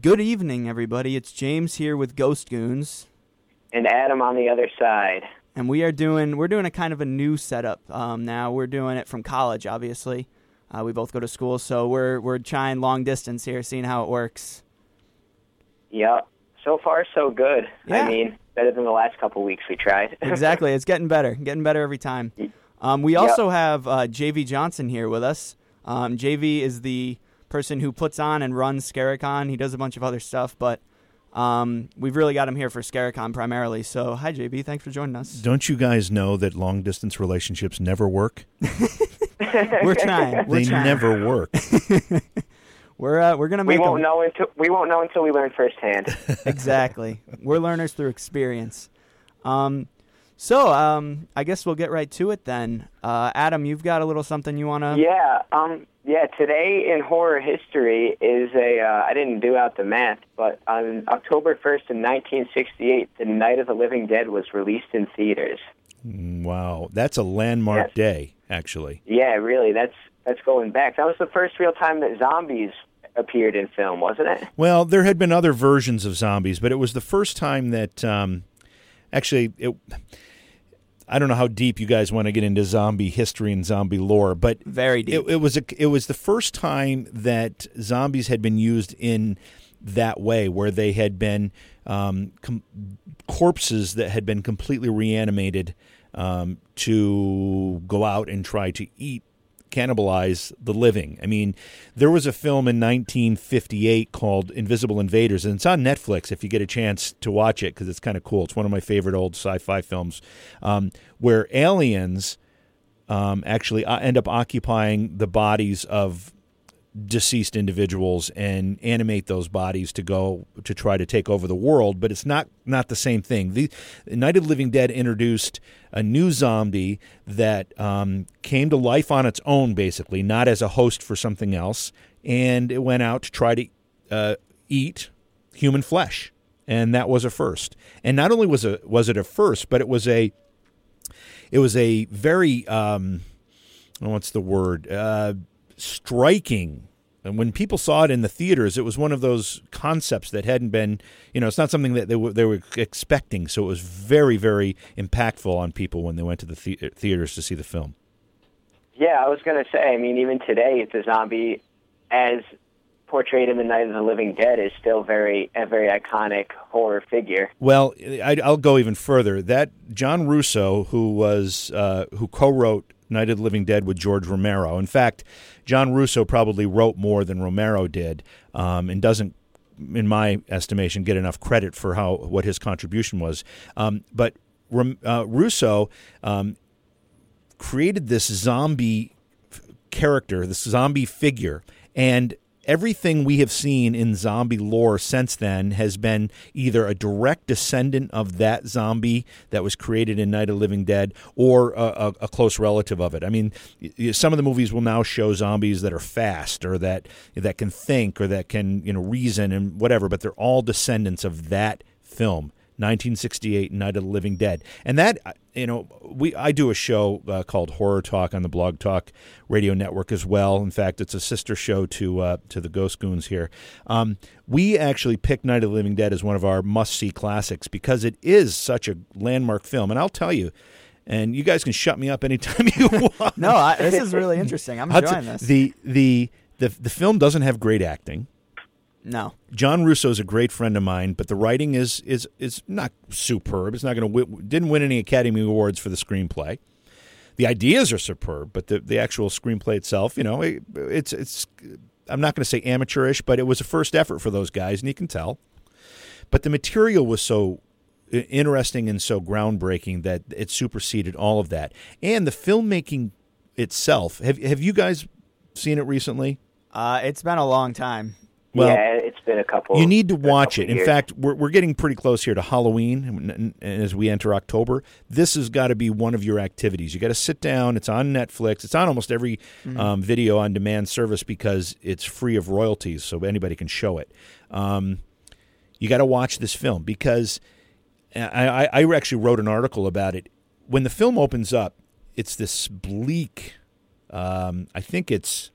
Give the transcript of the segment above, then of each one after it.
Good evening, everybody. It's James here with Ghost Goons, and Adam on the other side. and we are doing we're doing a kind of a new setup um, now. We're doing it from college, obviously. Uh, we both go to school, so we're we're trying long distance here, seeing how it works. Yep. So far, so good. Yeah. I mean, better than the last couple weeks we tried. Exactly, it's getting better, getting better every time. Um, we also have uh, JV Johnson here with us. Um, JV is the person who puts on and runs Scare-a-con. He does a bunch of other stuff, but um, we've really got him here for Scare-a-con primarily. So, hi, JV. Thanks for joining us. Don't you guys know that long distance relationships never work? We're trying. We're they trying. never work. We're uh, we're gonna make. we won't them. know until we won't know until we learn firsthand. exactly. We're learners through experience. Um, so um, I guess we'll get right to it then. Uh, Adam, you've got a little something you wanna? yeah. Um. Yeah. Today in horror history is a. Uh, I didn't do out the math, but on October first in 1968, The Night of the Living Dead was released in theaters. wow, that's a landmark Yes. day, actually. Yeah. Really. That's that's going back. That was the first real time that zombies appeared in film, wasn't it? Well, there had been other versions of zombies, but it was the first time that um, actually it. I don't know how deep you guys want to get into zombie history and zombie lore, but Very deep. It, it was a, it was the first time that zombies had been used in that way, where they had been um, com- corpses that had been completely reanimated um, to go out and try to eat cannibalize the living. I mean, there was a film in 1958 called Invisible Invaders, and it's on Netflix if you get a chance to watch it because it's kind of cool. It's one of my favorite old sci-fi films um, where aliens um, actually uh, end up occupying the bodies of deceased individuals and animate those bodies to go to try to take over the world but it's not not the same thing. The night of the living dead introduced a new zombie that um, came to life on its own basically not as a host for something else and it went out to try to uh, eat human flesh and that was a first. And not only was a was it a first but it was a it was a very um, what's the word? Uh, striking and when people saw it in the theaters it was one of those concepts that hadn't been you know it's not something that they were, they were expecting so it was very very impactful on people when they went to the, the- theaters to see the film Yeah, I was gonna say. I mean, even today, the zombie, as portrayed in the Night of the Living Dead, is still very a very iconic horror figure. Well, I, I'll go even further. That John Russo, who was uh, who co-wrote Night of the Living Dead with George Romero. In fact, John Russo probably wrote more than Romero did, um, and doesn't, in my estimation, get enough credit for how what his contribution was. Um, but uh, Russo um, created this zombie character, this zombie figure, and everything we have seen in zombie lore since then has been either a direct descendant of that zombie that was created in Night of Living Dead or a, a, a close relative of it. I mean, some of the movies will now show zombies that are fast or that that can think or that can you know reason and whatever, but they're all descendants of that film. 1968 Night of the Living Dead. And that uh, you know, we I do a show uh, called Horror Talk on the Blog Talk Radio Network as well. In fact, it's a sister show to uh, to the Ghost Goons here. Um, we actually picked Night of the Living Dead as one of our must see classics because it is such a landmark film. And I'll tell you, and you guys can shut me up anytime you want. No, I, this is really interesting. I'm enjoying this. The the the the film doesn't have great acting. No, John Russo is a great friend of mine, but the writing is is is not superb. It's not going to win, didn't win any Academy Awards for the screenplay. The ideas are superb, but the the actual screenplay itself, you know, it, it's it's I'm not going to say amateurish, but it was a first effort for those guys, and you can tell. But the material was so interesting and so groundbreaking that it superseded all of that. And the filmmaking itself. Have have you guys seen it recently? uh, it's been a long time. Well, yeah, it's been a couple. You need to watch it. In fact, we're, we're getting pretty close here to Halloween as we enter October. This has got to be one of your activities. You got to sit down. It's on Netflix. It's on almost every um, video on demand service because it's free of royalties, so anybody can show it. Um, you got to watch this film because I, I, I actually wrote an article about it. When the film opens up, it's this bleak. Um, I think it's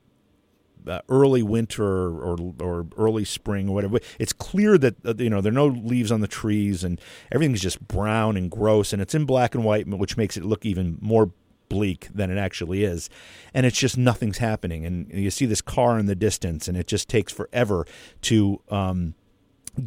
uh, early winter or, or early spring or whatever. It's clear that uh, you know there are no leaves on the trees and everything's just brown and gross, and it's in black and white, which makes it look even more bleak than it actually is. And it's just nothing's happening, and you see this car in the distance, and it just takes forever to. Um,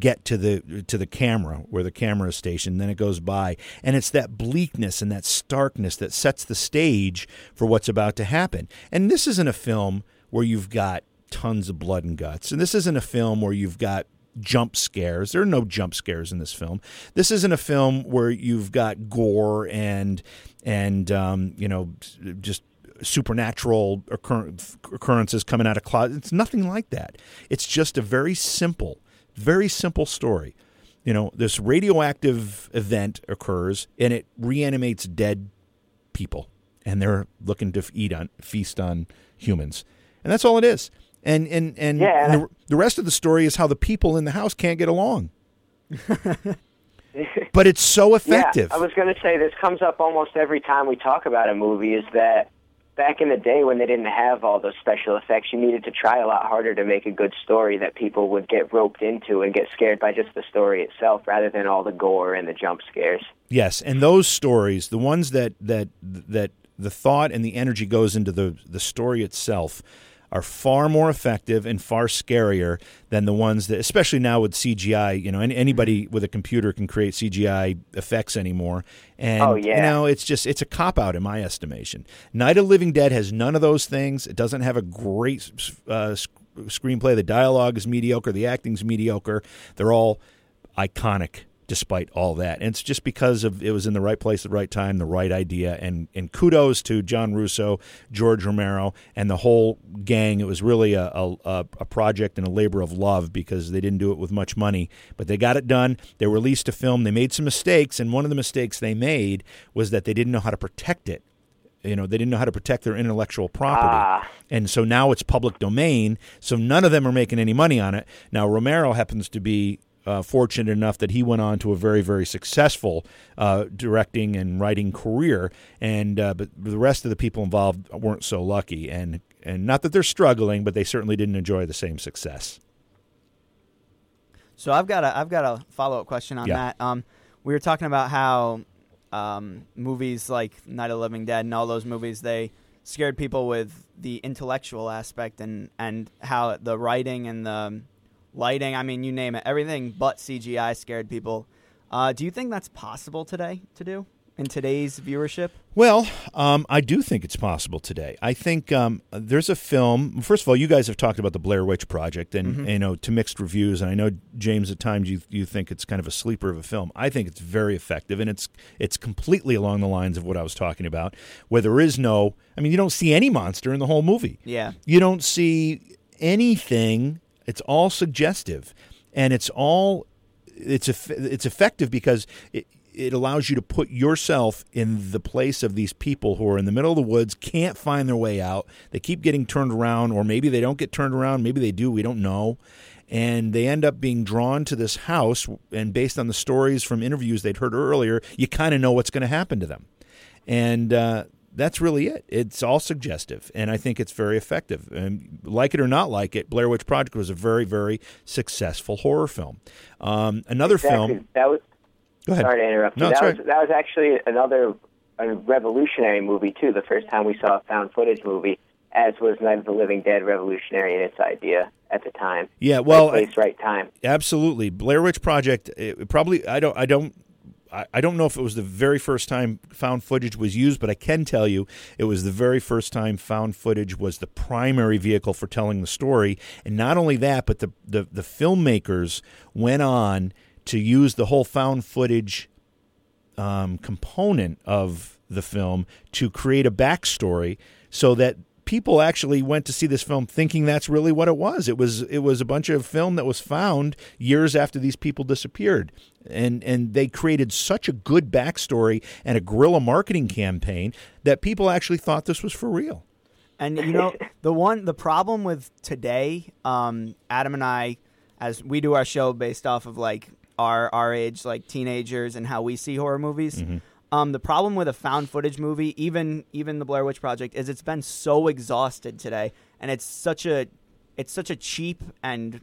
get to the to the camera where the camera is stationed then it goes by and it's that bleakness and that starkness that sets the stage for what's about to happen and this isn't a film where you've got tons of blood and guts. And this isn't a film where you've got jump scares. There are no jump scares in this film. This isn't a film where you've got gore and and um, you know just supernatural occurrences coming out of closets it's nothing like that. It's just a very simple very simple story. You know, this radioactive event occurs and it reanimates dead people, and they're looking to eat on feast on humans, and that's all it is. And and and, yeah. the, the rest of the story is how the people in the house can't get along. but it's so effective. Yeah, I was going to say this comes up almost every time we talk about a movie. Is that back in the day when they didn't have all those special effects, you needed to try a lot harder to make a good story that people would get roped into and get scared by just the story itself rather than all the gore and the jump scares. Yes, and those stories, the ones that that that the thought and the energy goes into the the story itself are far more effective and far scarier than the ones that, especially now with CGI. You know, anybody with a computer can create CGI effects anymore, and oh, yeah. you know, it's just it's a cop out in my estimation. Night of Living Dead has none of those things. It doesn't have a great uh, screenplay. The dialogue is mediocre. The acting's mediocre. They're all iconic despite all that. And it's just because of it was in the right place at the right time, the right idea. And and kudos to John Russo, George Romero, and the whole gang. It was really a, a, a project and a labor of love because they didn't do it with much money, but they got it done. They released a film. They made some mistakes, and one of the mistakes they made was that they didn't know how to protect it you know they didn't know how to protect their intellectual property ah. and so now it's public domain so none of them are making any money on it now romero happens to be uh, fortunate enough that he went on to a very, very successful uh, directing and writing career, and uh, but the rest of the people involved weren't so lucky. And and not that they're struggling, but they certainly didn't enjoy the same success. So I've got a I've got a follow up question on yeah. that. Um, we were talking about how um, movies like Night of the Living Dead and all those movies they scared people with the intellectual aspect and and how the writing and the lighting. I mean, you name it. Everything but CGI scared people. Uh, do you think that's possible today to do in today's viewership? Well, um, I do think it's possible today. I think um, there's a film. First of all, you guys have talked about the Blair Witch Project, and mm-hmm. you know to mixed reviews. And I know James, at times you you think it's kind of a sleeper of a film. I think it's very effective, and it's it's completely along the lines of what I was talking about, where there is no. I mean, you don't see any monster in the whole movie. Yeah, you don't see anything it's all suggestive, and it's all it's it's effective because it, it allows you to put yourself in the place of these people who are in the middle of the woods, can't find their way out. They keep getting turned around, or maybe they don't get turned around. Maybe they do. We don't know. And they end up being drawn to this house. And based on the stories from interviews they'd heard earlier, you kind of know what's going to happen to them. And uh, that's really it. It's all suggestive, and I think it's very effective. And like it or not like it, Blair Witch Project was a very, very successful horror film. Um, another exactly. film. That was. Go ahead. Sorry to interrupt. No, that right. was that was actually another a revolutionary movie too. The first time we saw a found footage movie, as was Night of the Living Dead, revolutionary in its idea at the time. Yeah, well, right place, right time. Absolutely, Blair Witch Project. probably, I don't, I don't I, don't know if it was the very first time found footage was used, but I can tell you it was the very first time found footage was the primary vehicle for telling the story. And not only that, but the, the, the filmmakers went on to use the whole found footage um, component of the film to create a backstory so that people actually went to see this film thinking that's really what it was. It was it was a bunch of film that was found years after these people disappeared. And and they created such a good backstory and a guerrilla marketing campaign that people actually thought this was for real. And you know, the one the problem with today, um, Adam and I, as we do our show based off of like our our age, like teenagers, and how we see horror movies. Mm-hmm um, the problem with a found footage movie, even even the Blair Witch Project, is it's been so exhausted today, and it's such a it's such a cheap and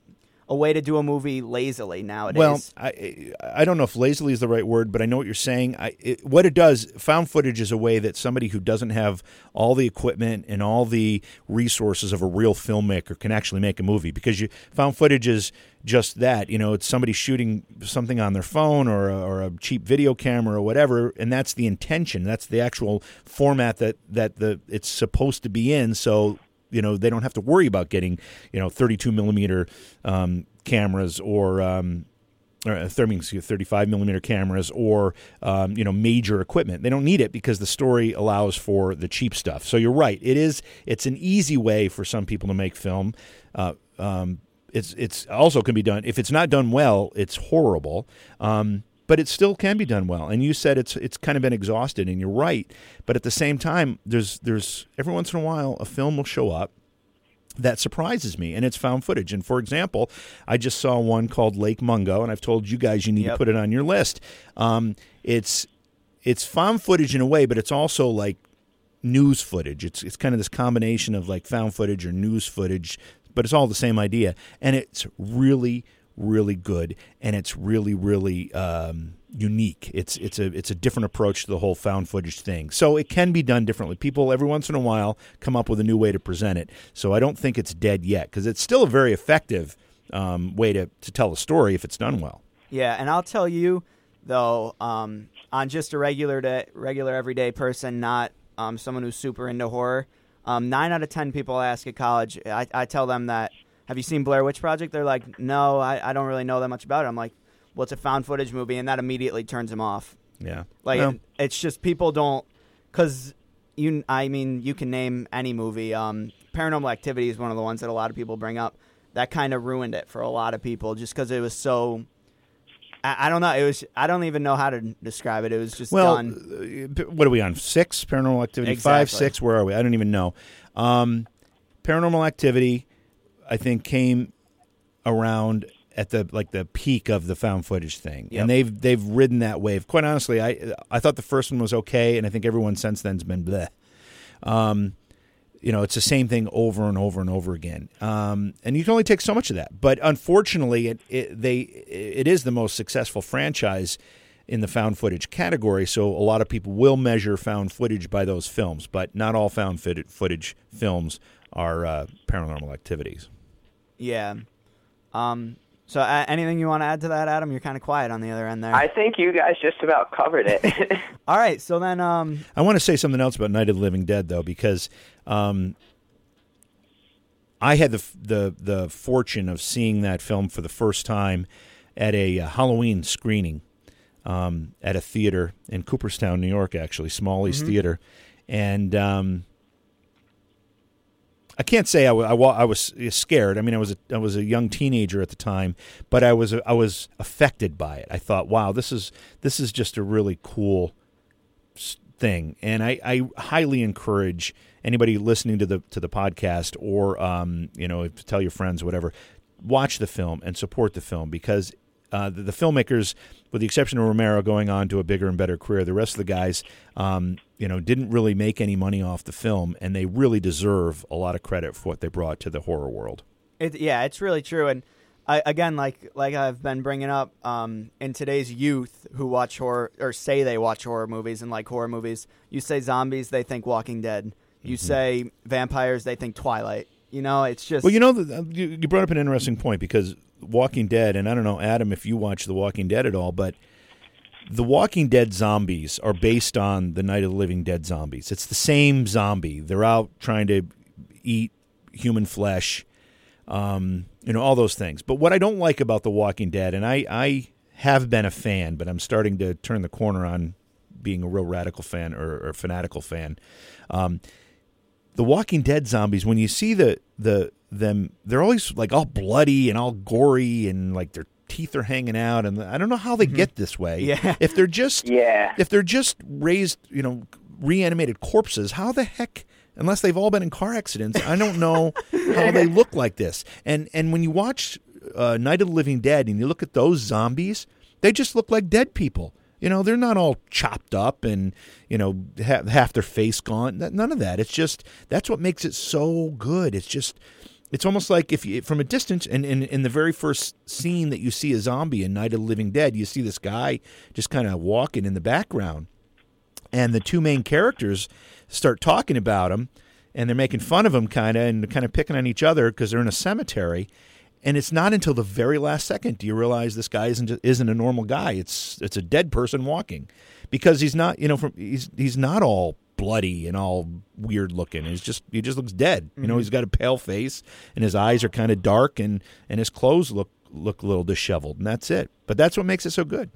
a way to do a movie lazily nowadays. Well, I I don't know if lazily is the right word, but I know what you're saying. I, it, what it does, found footage is a way that somebody who doesn't have all the equipment and all the resources of a real filmmaker can actually make a movie. Because you found footage is just that. You know, it's somebody shooting something on their phone or a, or a cheap video camera or whatever, and that's the intention. That's the actual format that that the it's supposed to be in. So you know they don't have to worry about getting you know 32 millimeter um, cameras or um, or 35 millimeter cameras or um, you know major equipment. They don't need it because the story allows for the cheap stuff. So you're right. It is it's an easy way for some people to make film. Uh, um, it's it's also can be done if it's not done well. It's horrible. Um, but it still can be done well. And you said it's it's kind of been exhausted, and you're right. But at the same time, there's there's every once in a while a film will show up that surprises me, and it's found footage. And for example, I just saw one called Lake Mungo, and I've told you guys you need yep. to put it on your list. Um, it's it's found footage in a way, but it's also like news footage. It's it's kind of this combination of like found footage or news footage, but it's all the same idea, and it's really really good, and it's really really um, unique. It's it's a it's a different approach to the whole found footage thing. So it can be done differently. People every once in a while come up with a new way to present it. So I don't think it's dead yet because it's still a very effective um, way to to tell a story if it's done well. Yeah, and I'll tell you though, um, on just a regular to regular everyday person, not um, someone who's super into horror. Um, nine out of ten people I ask at college, I, I tell them that have you seen Blair Witch Project? They're like, no, I, I don't really know that much about it. I'm like, well, it's a found footage movie, and that immediately turns them off. Yeah, like no. it's just people don't because you. I mean, you can name any movie. Um, Paranormal Activity is one of the ones that a lot of people bring up. That kind of ruined it for a lot of people, just because it was so. I, I, don't know. It was. I don't even know how to describe it. It was just well, done. Uh, what are we on? Six Paranormal Activity. Exactly. Five, six. Where are we? I don't even know. Um, Paranormal Activity I think came around at the like the peak of the found footage thing, yep. and they've they've ridden that wave. Quite honestly, I I thought the first one was okay, and I think everyone since then's been bleh. Um, you know, it's the same thing over and over and over again, um, and you can only take so much of that. But unfortunately, it, it they it is the most successful franchise in the found footage category. So a lot of people will measure found footage by those films, but not all found footage films are uh, paranormal activities. Yeah. Um, so, uh, anything you want to add to that, Adam? You're kind of quiet on the other end there. I think you guys just about covered it. All right. So then, um, I want to say something else about Night of the Living Dead, though, because um, I had the the the fortune of seeing that film for the first time at a uh, Halloween screening um, at a theater in Cooperstown, New York. Actually, Smalley's mm-hmm. Theater, and um, I can't say I, was scared. I mean, I was a, I was a young teenager at the time, but I was I was affected by it. I thought, wow, this is this is just a really cool thing, and I, I highly encourage anybody listening to the to the podcast or um, you know tell your friends whatever, watch the film and support the film because uh, the, the, filmmakers, with the exception of Romero, going on to a bigger and better career. The rest of the guys, um, you know, didn't really make any money off the film, and they really deserve a lot of credit for what they brought to the horror world. It, yeah, it's really true, and I, again, like like I've been bringing up, um, in today's youth who watch horror or say they watch horror movies and like horror movies, you say zombies, they think Walking Dead. You mm-hmm. say vampires, they think Twilight. You know, it's just well. You know, you brought up an interesting point because Walking Dead, and I don't know, Adam, if you watch The Walking Dead at all, but the Walking Dead zombies are based on the Night of the Living Dead zombies. It's the same zombie. They're out trying to eat human flesh, um, you know, all those things. But what I don't like about The Walking Dead, and I, I have been a fan, but I'm starting to turn the corner on being a real radical fan or, or fanatical fan. Um, the Walking Dead zombies, when you see the the them they're always like all bloody and all gory and like their teeth are hanging out and I don't know how they mm-hmm. get this way. Yeah. If they're just yeah. if they're just raised, you know, reanimated corpses, how the heck unless they've all been in car accidents, I don't know how they look like this. And and when you watch uh, Night of the Living Dead and you look at those zombies, they just look like dead people. You know, they're not all chopped up and, you know, half their face gone. None of that. It's just, that's what makes it so good. It's just, it's almost like if you from a distance and in, the very first scene that you see a zombie in Night of the Living Dead, you see this guy just kind of walking in the background, and the two main characters start talking about him, and they're making fun of him, kind of, and kind of picking on each other because they're in a cemetery. And it's not until the very last second do you realize this guy isn't isn't a normal guy. It's it's a dead person walking, because he's not you know from he's he's not all bloody and all weird looking. He's just he just looks dead. You know, mm-hmm. he's got a pale face and his eyes are kind of dark and and his clothes look look a little disheveled, and that's it. But that's what makes it so good.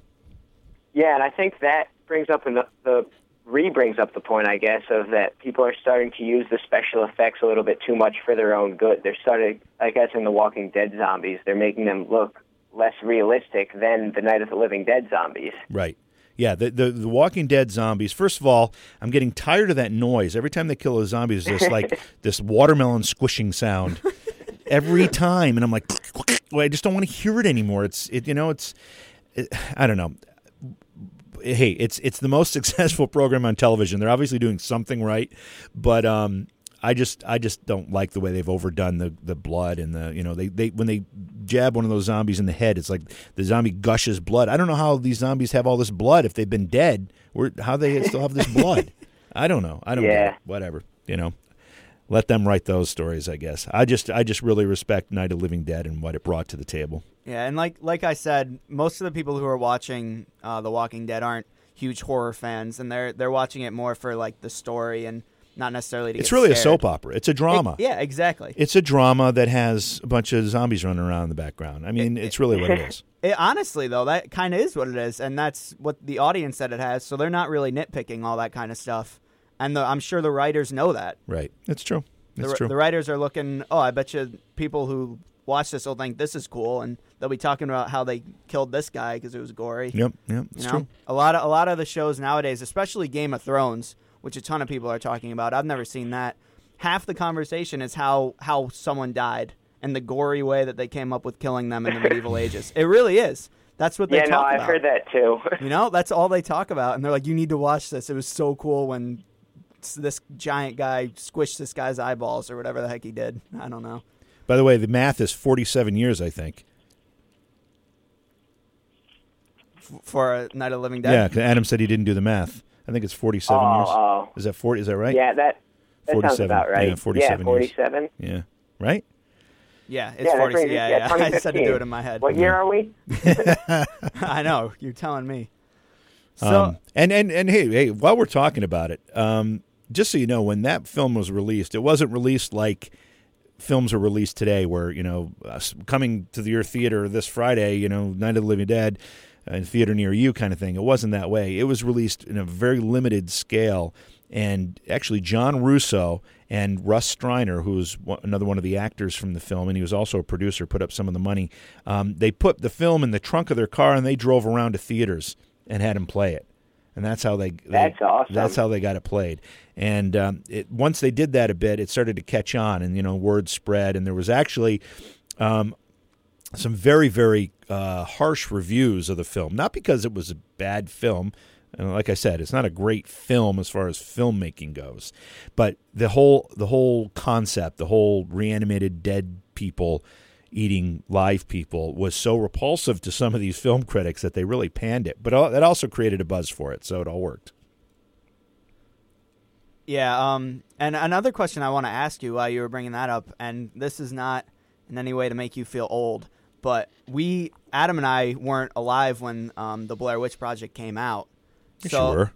Yeah, and I think that brings up the, the re brings up the point, I guess, of that people are starting to use the special effects a little bit too much for their own good. They're starting, I guess, in the Walking Dead zombies, they're making them look less realistic than the Night of the Living Dead zombies. Right. Yeah, the, the the Walking Dead zombies. First of all, I'm getting tired of that noise. Every time they kill a zombie, there's this like this watermelon squishing sound every time, and I'm like, well, I just don't want to hear it anymore. It's it, you know, it's it, I don't know. Hey, it's it's the most successful program on television. They're obviously doing something right, but um, I just I just don't like the way they've overdone the, the blood and the you know they, they when they jab one of those zombies in the head it's like the zombie gushes blood. I don't know how these zombies have all this blood if they've been dead. Where how they still have this blood? I don't know. I don't Yeah. know. Whatever. You know. Let them write those stories, I guess. I just I just really respect Night of Living Dead and what it brought to the table. Yeah, and like like I said, most of the people who are watching uh, The Walking Dead aren't huge horror fans, and they're they're watching it more for like the story and not necessarily to. It's really a soap opera. It's a drama. It- yeah, exactly. It's a drama that has a bunch of zombies running around in the background. I mean, it's really what it is. It, honestly, though, that kind of is what it is, and that's what the audience said it has. So they're not really nitpicking all that kind of stuff, and the, I'm sure the writers know that. Right. It's true. It's the, true. the writers are looking. Oh, I bet you people who watch this they'll think this is cool, and they'll be talking about how they killed this guy because it was gory. Yep, yep, You it's know, true. a lot of a lot of the shows nowadays, especially Game of Thrones, which a ton of people are talking about. I've never seen that. Half the conversation is how how someone died and the gory way that they came up with killing them in the medieval ages. It really is. That's what they Yeah, no, talk I've heard that too. You know, that's all they talk about, and they're like, "You need to watch this. It was so cool when this giant guy squished this guy's eyeballs or whatever the heck he did." I don't know. By the way, the math is 47 years, I think. For a Night of the Living Dead. Yeah, 'cause Adam said he didn't do the math. I think it's 47 oh, years. oh, Is that 40? Is that right? yeah, that that sounds 47. about right. Yeah, 47 Yeah, years. Yeah. Right? Yeah, it's Yeah, that 40. brings- Yeah, yeah, yeah. I just had to do it in my head. What year are we? I know. You're telling me. So, um, and, and, and hey, hey, while we're talking about it, um, just so you know, when that film was released, it wasn't released like films are released today, where, you know, uh, coming to your theater this Friday, you know, Night of the Living Dead, uh, in theater near you kind of thing. It wasn't that way. It was released in a very limited scale. And actually, John Russo and Russ Streiner, who's one, another one of the actors from the film, and he was also a producer, put up some of the money. Um, they put the film in the trunk of their car and they drove around to theaters and had him play it. And that's how they. they- That's awesome. That's how they got it played. And um, it, once they did that a bit, it started to catch on, and you know, word spread. And there was actually um, some very, very uh, harsh reviews of the film. Not because it was a bad film. And like I said, it's not a great film as far as filmmaking goes, but the whole the whole concept, the whole reanimated dead people eating live people was so repulsive to some of these film critics that they really panned it. But that also created a buzz for it, so it all worked. yeah. Um, and another question I want to ask you while you were bringing that up, and this is not in any way to make you feel old, but we, Adam and I, weren't alive when um, the Blair Witch Project came out. So- were.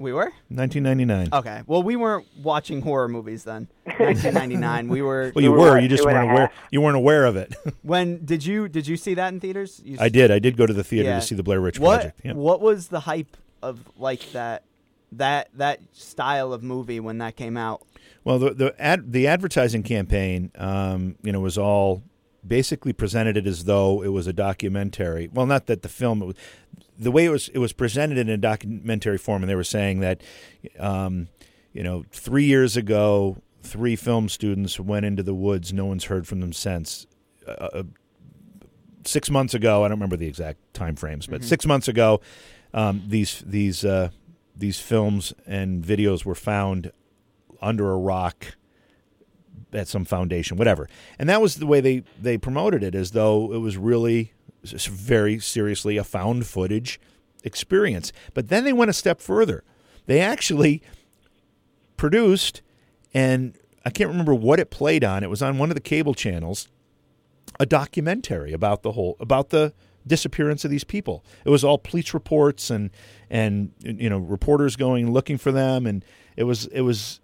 We were. 1999. Okay. Well, we weren't watching horror movies then. 1999. we were. well, you we were. were You just weren't aware. You weren't aware of it. When did you did you see that in theaters? You I did. I did go to the theater Yeah. to see the Blair Witch what Project. Yeah. what was the hype of like that that that style of movie when that came out? Well, the the ad, the advertising campaign, um, you know, was all basically presented it as though it was a documentary. Well, not that the film, it was, the way it was, it was presented in a documentary form, and they were saying that, um, you know, three years ago, three film students went into the woods. No one's heard from them since. Uh, uh, six months ago, I don't remember the exact time frames, but six months ago, um, these these uh, these films and videos were found under a rock at some foundation, whatever. And that was the way they they promoted it, as though it was really very seriously a found footage experience. But then they went a step further. They actually produced, and I can't remember what it played on. It was on one of the cable channels, a documentary about the whole about the disappearance of these people. It was all police reports and and you know reporters going looking for them, and it was it was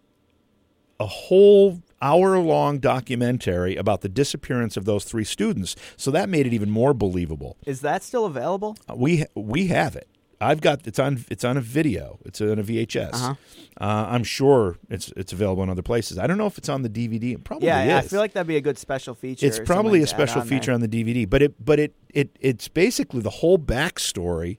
a whole hour long documentary about the disappearance of those three students. So that made it even more believable. Is that still available? Uh, we we have it. I've got it's on it's on a video. It's on a VHS. Uh-huh. Uh, I'm sure it's it's available in other places. I don't know if it's on the DVD. It probably yeah, yeah I feel like that'd be a good special feature. It's probably like a special on feature there. on the DVD, but it but it it it's basically the whole backstory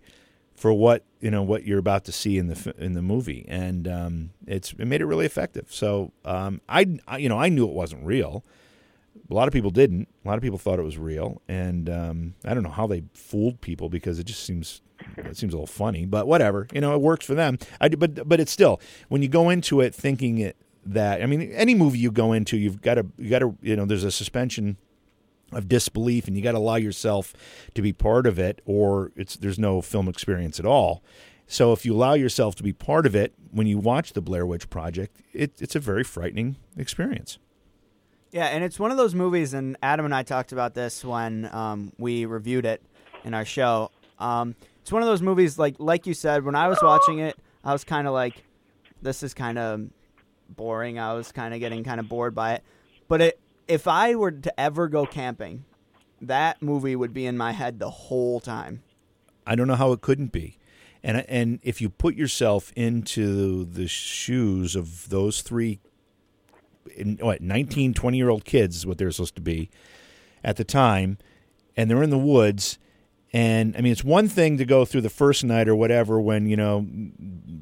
for what you know what you're about to see in the in the movie, and um, it's it made it really effective. So um, I, I, you know I knew it wasn't real. A lot of people didn't. A lot of people thought it was real, and um, I don't know how they fooled people because it just seems it seems a little funny. But whatever, you know, it works for them. I, but but it's still when you go into it thinking it that I mean any movie you go into, you've got to you got to you know there's a suspension of disbelief and you got to allow yourself to be part of it or it's there's no film experience at all. So if you allow yourself to be part of it when you watch the blair witch project it, it's a very frightening experience. Yeah and it's one of those movies and adam and i talked about this when um, we reviewed it in our show. Um, it's one of those movies like like you said when i was watching it i was kind of like this is kind of boring. I was kind of getting kind of bored by it. But it if I were to ever go camping, that movie would be in my head the whole time. I don't know how it couldn't be. And and if you put yourself into the shoes of those three in, what 19 20 year old kids is what they're supposed to be at the time and they're in the woods and I mean, it's one thing to go through the first night or whatever when you know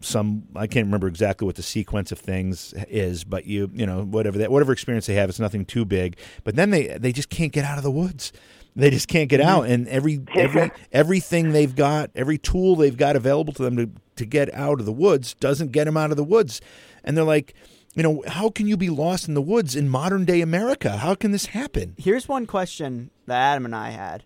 some I can't remember exactly what the sequence of things is, but you you know whatever that whatever experience they have, it's nothing too big. But then they they just can't get out of the woods. They just can't get mm-hmm. out, and every every everything they've got, every tool they've got available to them to to get out of the woods doesn't get them out of the woods, and they're like. You know, how can you be lost in the woods in modern day America? How can this happen? Here's one question that Adam and I had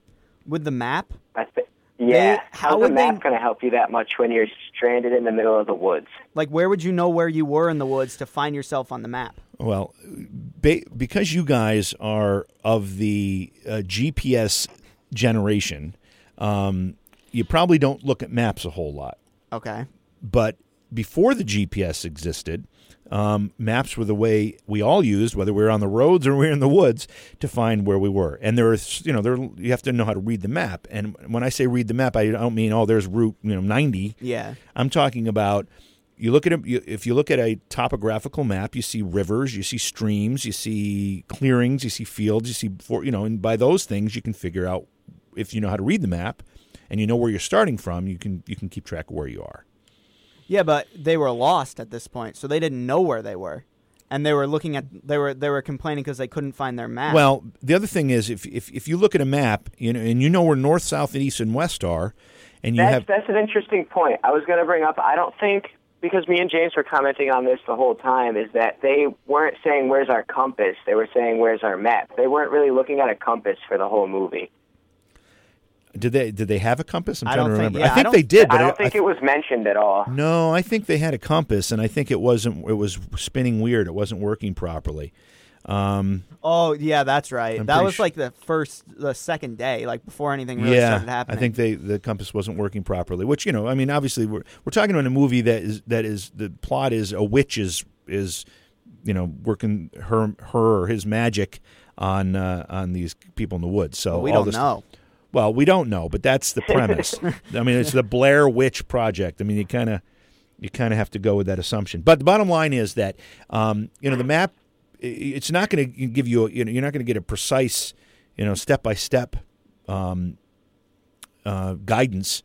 with the map. I th- yeah, they, how how's the map going to help you that much when you're stranded in the middle of the woods? Like, where would you know where you were in the woods to find yourself on the map? Well, ba- because you guys are of the uh, GPS generation, um, you probably don't look at maps a whole lot. Okay. But before the GPS existed, um, maps were the way we all used, whether we were on the roads or we were in the woods, to find where we were. And there is, you know, there you have to know how to read the map. And when I say read the map, I don't mean oh, there's route, you know, ninety. Yeah. I'm talking about you look at a, you, if you look at a topographical map, you see rivers, you see streams, you see clearings, you see fields, you see, for, you know, and by those things you can figure out if you know how to read the map and you know where you're starting from, you can you can keep track of where you are. Yeah, but they were lost at this point, so they didn't know where they were, and they were looking at they were they were complaining because they couldn't find their map. Well, the other thing is if if if you look at a map, you know, and you know where north, south, and east and west are, and you that's, have that's an interesting point. I was going to bring up. I don't think because me and James were commenting on this the whole time is that they weren't saying where's our compass. They were saying where's our map. They weren't really looking at a compass for the whole movie. Did they did they have a compass? I'm I trying to don't think- remember. yeah, I I think don't they did, but I don't think I, it was mentioned at all. no, I think they had a compass, and I think it wasn't. It was spinning weird. It wasn't working properly. Um, oh yeah, that's right. I'm that was like the first, the second day, like before anything really yeah, started happening. I think they the compass wasn't working properly. Which you know, I mean, obviously we're we're talking about a movie that is that is the plot is a witch is is you know working her her or his magic on uh, on these people in the woods. So But we all don't this, know. Well, we don't know, but that's the premise. I mean, it's the Blair Witch Project. I mean, you kind of you kind of have to go with that assumption. But the bottom line is that um, you know the map. It's not going to give you. A, you know, you're not going to get a precise, you know, step by step guidance,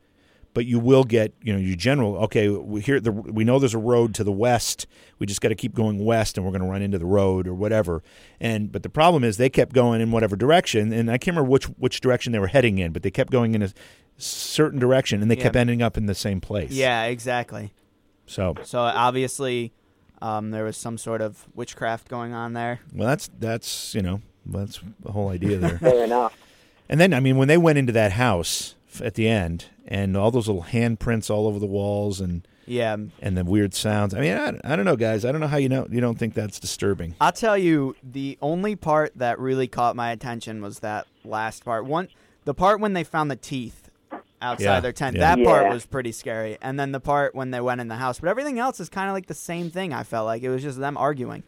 but you will get you know your general. Okay, we here the, we know there's a road to the west. We just got to keep going west, and we're going to run into the road or whatever. And but the problem is they kept going in whatever direction, and I can't remember which which direction they were heading in, but they kept going in a certain direction, and they Yeah. kept ending up in the same place. Yeah, exactly. So So obviously, Um, there was some sort of witchcraft going on there. Well, that's that's you know that's the whole idea there. Fair enough. And then, I mean, when they went into that house f- at the end, and all those little handprints all over the walls, and Yeah, and the weird sounds. I mean, I, I don't know, guys. I don't know how you know you don't think that's disturbing. I'll tell you, the only part that really caught my attention was that last part. One, the part when they found the teeth outside Yeah, their tent. yeah. That part was pretty scary. And then the part when they went in the house. But everything else is kind of like the same thing. I felt like it was just them arguing.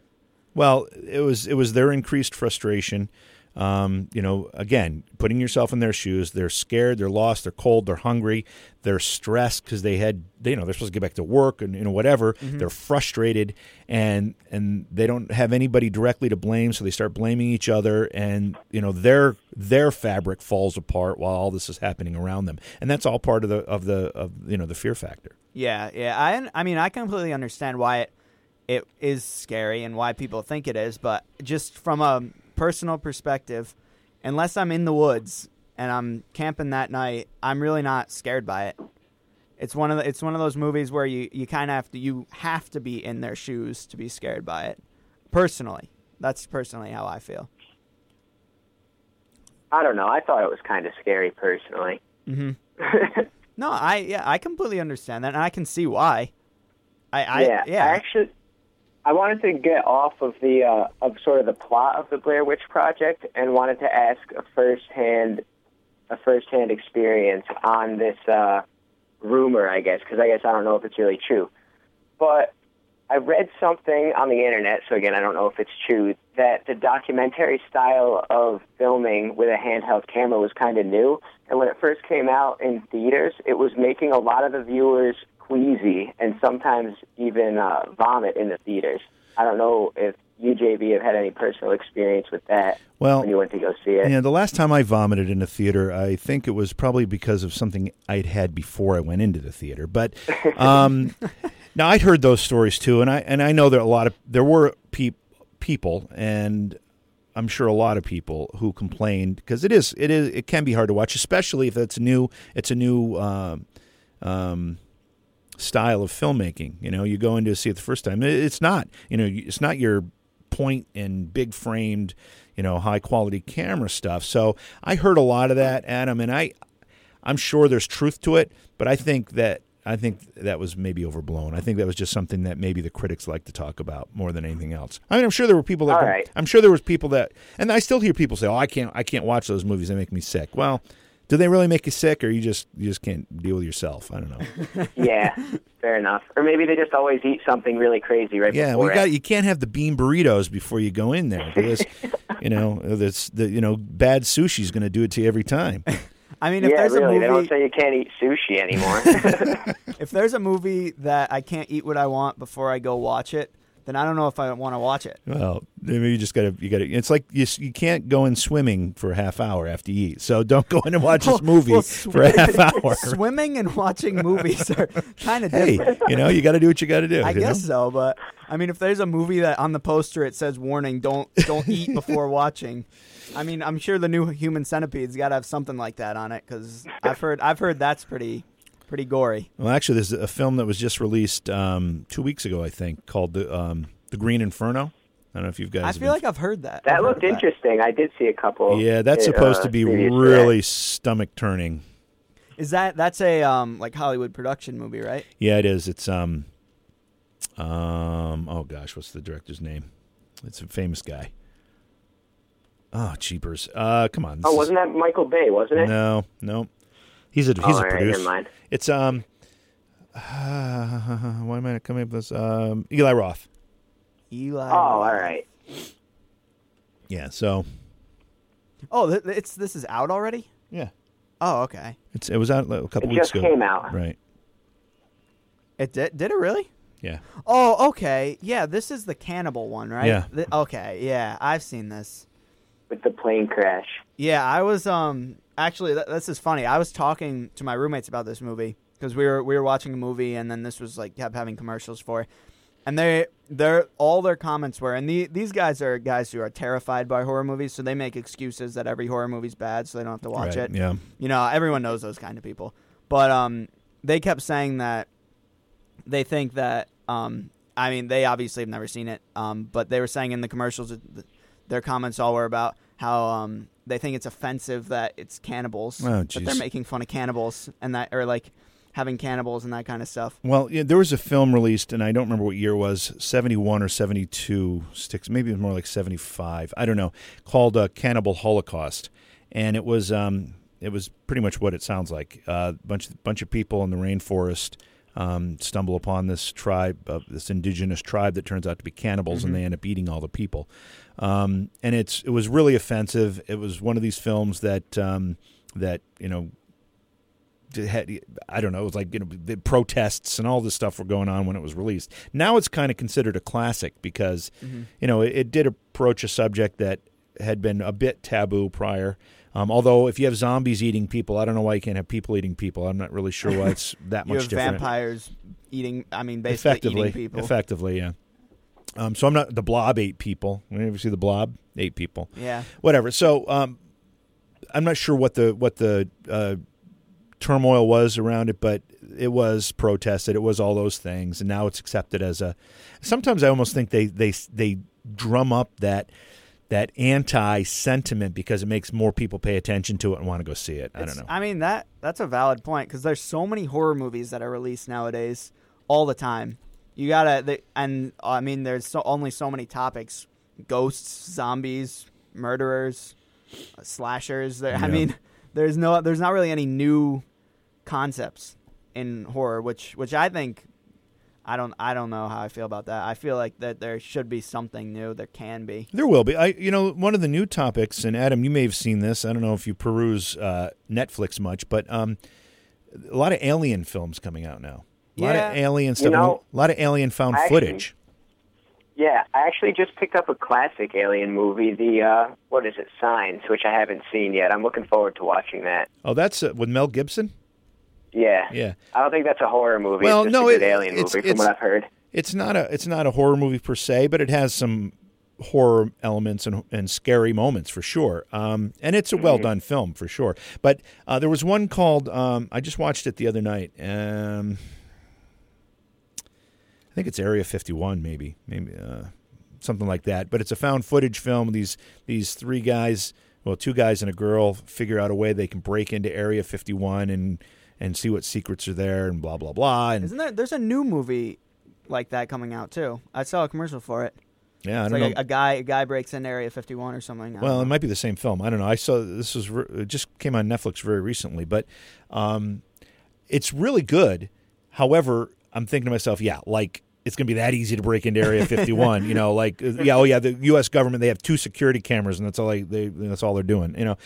Well, it was it was their increased frustration. Um, you know, again, putting yourself in their shoes. They're scared. They're lost. They're cold. They're hungry. They're stressed because they had, they, you know, they're supposed to get back to work and you know whatever. They're frustrated and and they don't have anybody directly to blame, so they start blaming each other, and you know their their fabric falls apart while all this is happening around them, and that's all part of the of the of you know the fear factor. Yeah, yeah. I I mean, I completely understand why it it is scary and why people think it is, but just from a personal perspective, unless I'm in the woods and I'm camping that night, I'm really not scared by it. It's one of the, it's one of those movies where you, you kind of have to you have to be in their shoes to be scared by it. Personally, that's personally how I feel. I don't know. I thought it was kind of scary personally. hmm No, I yeah, I completely understand that, and I can see why. I, I yeah, yeah. I actually, I wanted to get off of the uh, of sort of the plot of the Blair Witch Project and wanted to ask a firsthand a firsthand experience on this uh, rumor, I guess, because I guess I don't know if it's really true, but I read something on the internet. So again, I don't know if it's true that the documentary style of filming with a handheld camera was kind of new, and when it first came out in theaters, it was making a lot of the viewers queasy and sometimes even uh, vomit in the theaters. I don't know if you, JV, have had any personal experience with that Well, when you went to go see it. Yeah, the last time I vomited in a theater, I think it was probably because of something I'd had before I went into the theater. But um, now I'd heard those stories too, and I and I know there are a lot of there were peop, people, and I'm sure a lot of people who complained because it is it is it can be hard to watch, especially if it's new. It's a new. Um, um, style of filmmaking you know you go in to see it the first time. It's not you know it's not your point and big framed you know high quality camera stuff. So i heard a lot of that adam and i i'm sure there's truth to it but i think that i think that was maybe overblown. I think that was just something that maybe the critics like to talk about more than anything else. I mean i'm sure there were people that All right. i'm sure there was people that and i still hear people say oh i can't i can't watch those movies. They make me sick. Well do they really make you sick or you just you just can't deal with yourself i don't know yeah, fair enough. Or maybe they just always eat something really crazy right Yeah, we it. got. You can't have the bean burritos before you go in there because you know that's the you know bad sushi is going to do it to you every time. I mean, if yeah, there's really. a They don't say you can't eat sushi anymore. if there's a movie that I can't eat what I want before I go watch it, then I don't know if I want to watch it. Well, maybe you just got to you got to. It's like you you can't go in swimming for a half hour after you eat. So don't go in and watch this movie Well, for a half hour. Swimming and watching movies are kind of hey, different. you know you got to do what you got to do. I guess know? so, but I mean, if there's a movie that on the poster it says "warning, don't don't eat before watching," I mean, I'm sure the new Human Centipede's got to have something like that on it because I've heard I've heard that's pretty pretty gory. Well, actually, there's a film that was just released um, two weeks ago, I think, called the um, the Green Inferno. I don't know if you've guys. I feel been- like I've heard that. I've that looked of interesting. I did see a couple. Yeah, that's uh, supposed to be really stomach turning. Is that that's a um like Hollywood production movie, right? Yeah, it is. It's um, um. Oh gosh, what's the director's name? It's a famous guy. Oh, cheapers. Uh, come on. Oh, wasn't that Michael Bay? Wasn't it? No, no. He's a he's Oh, a all right, producer. never mind. It's um. why am I not coming up with this? Um, Eli Roth. Eli. Oh, all right. Yeah. So Oh, th- it's this is out already. yeah, Oh, okay. it's it was out a couple It weeks ago. It just came out. Right. It did. Did it really? Yeah. Oh, okay. Yeah, this is the cannibal one, right? Yeah. Th- okay. Yeah, I've seen this. with the plane crash. Yeah, I was um actually th- this is funny. I was talking to my roommates about this movie because we were we were watching a movie and then this was like kept having commercials for, it. and they their all their comments were and the, these guys are guys who are terrified by horror movies, so they make excuses that every horror movie's bad, so they don't have to watch right. it. Yeah. You know, everyone knows those kind of people. But um, they kept saying that they think that um, I mean, they obviously have never seen it, um, but they were saying in the commercials, that their comments all were about how um, they think it's offensive that it's cannibals, Oh, that they're making fun of cannibals and that, or like having cannibals and that kind of stuff. Well, yeah, there was a film released, and I don't remember what year it was, 71 or 72 sticks, maybe it was more like 75, I don't know, called uh, Cannibal Holocaust. And it was um, it was pretty much what it sounds like. A uh, bunch, bunch of people in the rainforest um, stumble upon this tribe, uh, this indigenous tribe that turns out to be cannibals, and they end up eating all the people. Um, and it's it was really offensive. It was one of these films that um, that you know had, I don't know, it was like you know the protests and all this stuff were going on when it was released. Now it's kind of considered a classic because you know it, it did approach a subject that had been a bit taboo prior. Um, although if you have zombies eating people, I don't know why you can't have people eating people. I'm not really sure why it's that much. You much have different. vampires eating, I mean, basically effectively, eating people. effectively, yeah. Um, so I'm not the blob ate people. You ever see the blob? Eight people Yeah. whatever. So um, I'm not sure what the what the uh, turmoil was around it, but it was protested. It was all those things, and now it's accepted as a. Sometimes I almost think they they they drum up that that anti sentiment because it makes more people pay attention to it and want to go see it. I don't know. I mean that that's a valid point because there's so many horror movies that are released nowadays all the time. You gotta they, and uh, I mean there's so, only so many topics: ghosts, zombies, murderers, uh, slashers. There, I mean, there's no there's not really any new concepts in horror, which which I think. I don't. I don't know how I feel about that. I feel like that there should be something new. There can be. There will be. I, you know, one of the new topics, and Adam, you may have seen this. I don't know if you peruse uh, Netflix much, but um, a lot of alien films coming out now. A lot Yeah. of alien stuff. know, a lot of alien found actually- footage. Yeah, I actually just picked up a classic alien movie, the uh, what is it, Signs, which I haven't seen yet. I'm looking forward to watching that. Oh, that's uh, with Mel Gibson. Yeah, Yeah, I don't think that's a horror movie. Well, it's just no, a good it- alien it's- movie, it's- from what I've heard. it's not a it's not a horror movie per se, but it has some horror elements and and scary moments for sure. Um, and it's a well done film for sure. But uh, there was one called um, I just watched it the other night. Um, I think it's Area 51, maybe, maybe uh, something like that. But it's a found footage film. These these three guys, well, two guys and a girl, figure out a way they can break into Area 51 and and see what secrets are there and blah blah blah. And Isn't there? There's a new movie like that coming out too. I saw a commercial for it. yeah, I It's don't like know. a, a guy a guy breaks into Area 51 or something. I Well, it might be the same film. I don't know. I saw this was re- it just came on Netflix very recently, but um, it's really good. However, I'm thinking to myself, yeah, like it's going to be that easy to break into Area 51. you know, like uh, yeah, oh yeah, the U.S. government they have two security cameras and that's all they, they that's all they're doing. You know,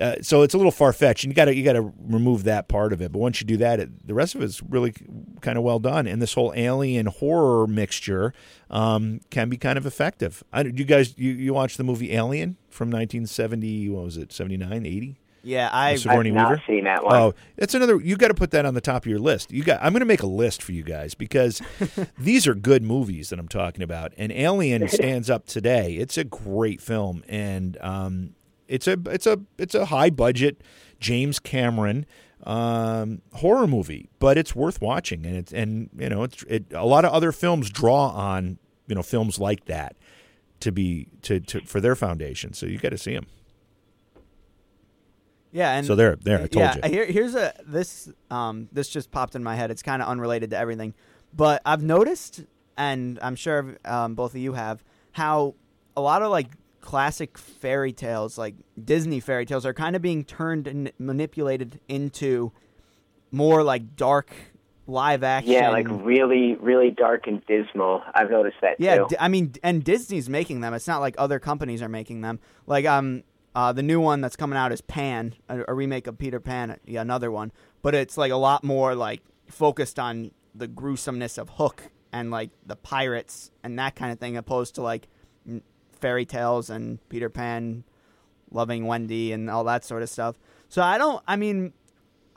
uh, so it's a little far fetched. And you got to you got to remove that part of it. But once you do that, it, the rest of it's really kind of well done. And this whole alien horror mixture um, can be kind of effective. I, you guys, you, you watched the movie Alien from 1970? What was it? 79, 80? Yeah, I Sigourney I've not Weaver? seen that one. Oh, that's another. You got to put that on the top of your list. You got. I'm going to make a list for you guys because these are good movies that I'm talking about. And Alien stands up today. It's a great film, and um, it's a it's a it's a high budget James Cameron um, horror movie, but it's worth watching. And it's and you know it's it, a lot of other films draw on you know films like that to be to, to for their foundation. So you got to see them. Yeah, and So there, they're there. I told yeah, you. Here, here's a this um this just popped in my head. It's kind of unrelated to everything, but I've noticed, and I'm sure um, both of you have, how a lot of like classic fairy tales, like Disney fairy tales, are kind of being turned and manipulated into more like dark live action. yeah, like really, really dark and dismal. I've noticed that Yeah, too. D- I mean, and Disney's making them. It's not like other companies are making them. Like um, uh, the new one that's coming out is Pan, a, a remake of Peter Pan. Yeah, another one, but it's like a lot more like focused on the gruesomeness of Hook and like the pirates and that kind of thing, opposed to like fairy tales and Peter Pan loving Wendy and all that sort of stuff. So I don't. I mean,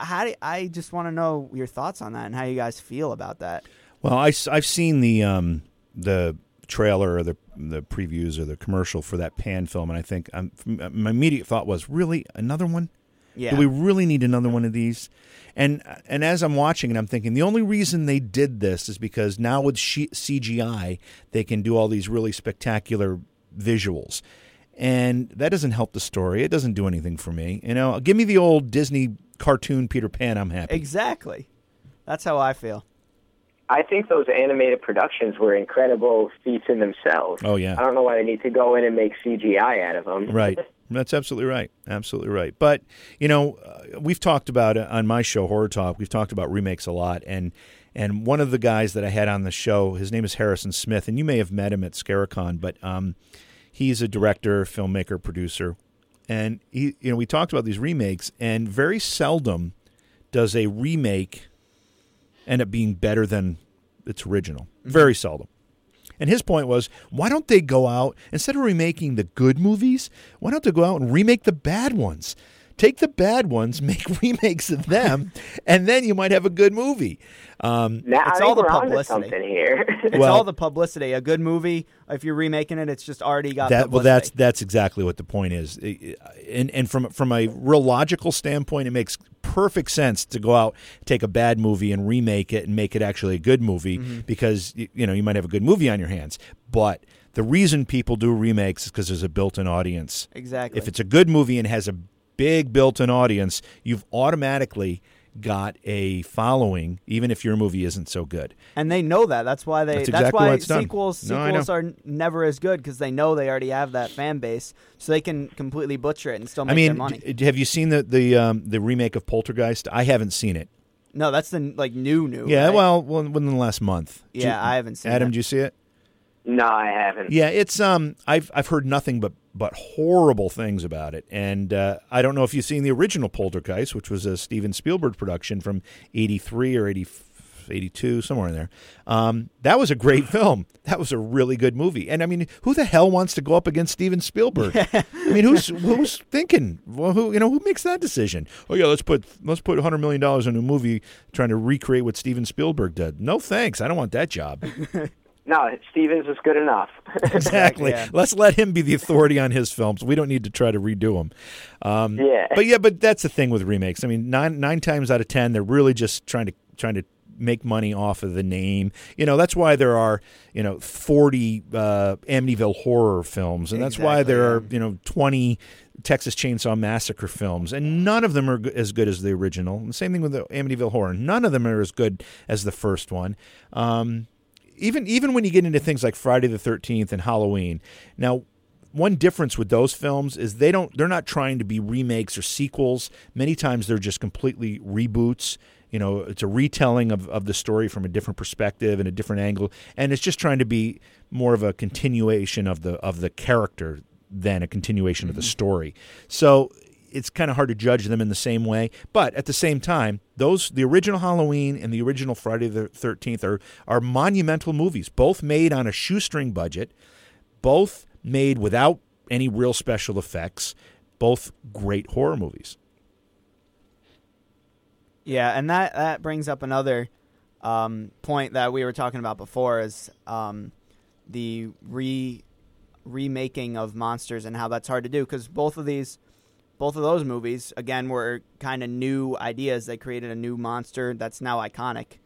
how do, I just want to know your thoughts on that and how you guys feel about that. Well, I, I, have seen the um, the trailer or the the previews or the commercial for that Pan film, and I think um, my immediate thought was, really another one? Yeah. Do we really need another one of these? And and as I'm watching it, I'm thinking the only reason they did this is because now with CGI they can do all these really spectacular visuals, and that doesn't help the story. It doesn't do anything for me. You know, give me the old Disney cartoon Peter Pan. I'm happy. Exactly. That's how I feel. I think those animated productions were incredible feats in themselves. Oh, yeah. I don't know why they need to go in and make CGI out of them. Right. That's absolutely right. Absolutely right. But you know, uh, we've talked about it on my show Horror Talk. We've talked about remakes a lot, and and one of the guys that I had on the show, his name is Harrison Smith, and you may have met him at Scare-a-con, but um, he's a director, filmmaker, producer, and he, you know, we talked about these remakes, and very seldom does a remake end up being better than its original. Mm-hmm. Very seldom. And his point was, why don't they go out instead of remaking the good movies? Why don't they go out and remake the bad ones? Take the bad ones, make remakes of them, and then you might have a good movie. Um, Now, It's I all the publicity. something here. It's Well- all the publicity. A good movie, if you're remaking it, it's just already got that well, that's that's exactly what the point is. And and from from a real logical standpoint, it makes perfect sense to go out, take a bad movie, and remake it and make it actually a good movie Mm-hmm. because y- you know you might have a good movie on your hands. But the reason people do remakes is because there's a built-in audience. exactly. If it's a good movie and has a big built-in audience, you've automatically got a following, even if your movie isn't so good. and they know that. That's why they. That's That's, exactly why why it's done. sequels No, sequels are never as good because they know they already have that fan base, so they can completely butcher it and still make I mean, their money. d- have you seen the the um, the remake of Poltergeist? I haven't seen it. no, that's the like new new. Yeah, right? well, well, within the last month. Yeah, you- I haven't seen it. Adam, it. did you see it? no, I haven't. Yeah, it's um, I've I've heard nothing but but horrible things about it, and uh, I don't know if you've seen the original Poltergeist, which was a Steven Spielberg production from '83 or 80, 82, somewhere in there. Um, that was a great film. That was a really good movie, and I mean, who the hell wants to go up against Steven Spielberg? I mean, who's who's thinking? Well, who you know who makes that decision? Oh yeah, let's put let's put hundred million dollars in a movie trying to recreate what Steven Spielberg did. No thanks, I don't want that job. No, Stevens is good enough. exactly. Yeah. Let's let him be the authority on his films. We don't need to try to redo them. Um, Yeah. But yeah, but that's the thing with remakes. I mean, nine nine times out of ten, they're really just trying to trying to make money off of the name. You know, that's why there are you know forty uh, Amityville horror films, and that's why there are you know twenty. Texas Chainsaw Massacre films, and none of them are as good as the original. And same thing with the Amityville Horror; none of them are as good as the first one. Um, even even when you get into things like Friday the Thirteenth and Halloween. Now, one difference with those films is they don't they're not trying to be remakes or sequels. Many times they're just completely reboots. You know, it's a retelling of, of the story from a different perspective and a different angle, and it's just trying to be more of a continuation of the of the character than a continuation of the mm-hmm. story. So it's kind of hard to judge them in the same way. But at the same time, those the original Halloween and the original Friday the Thirteenth are are monumental movies, both made on a shoestring budget, both made without any real special effects, both great horror movies. Yeah, and that that brings up another um, point that we were talking about before is um, the re remaking of monsters and how that's hard to do because both of these both of those movies again were kind of new ideas. They created a new monster that's now iconic.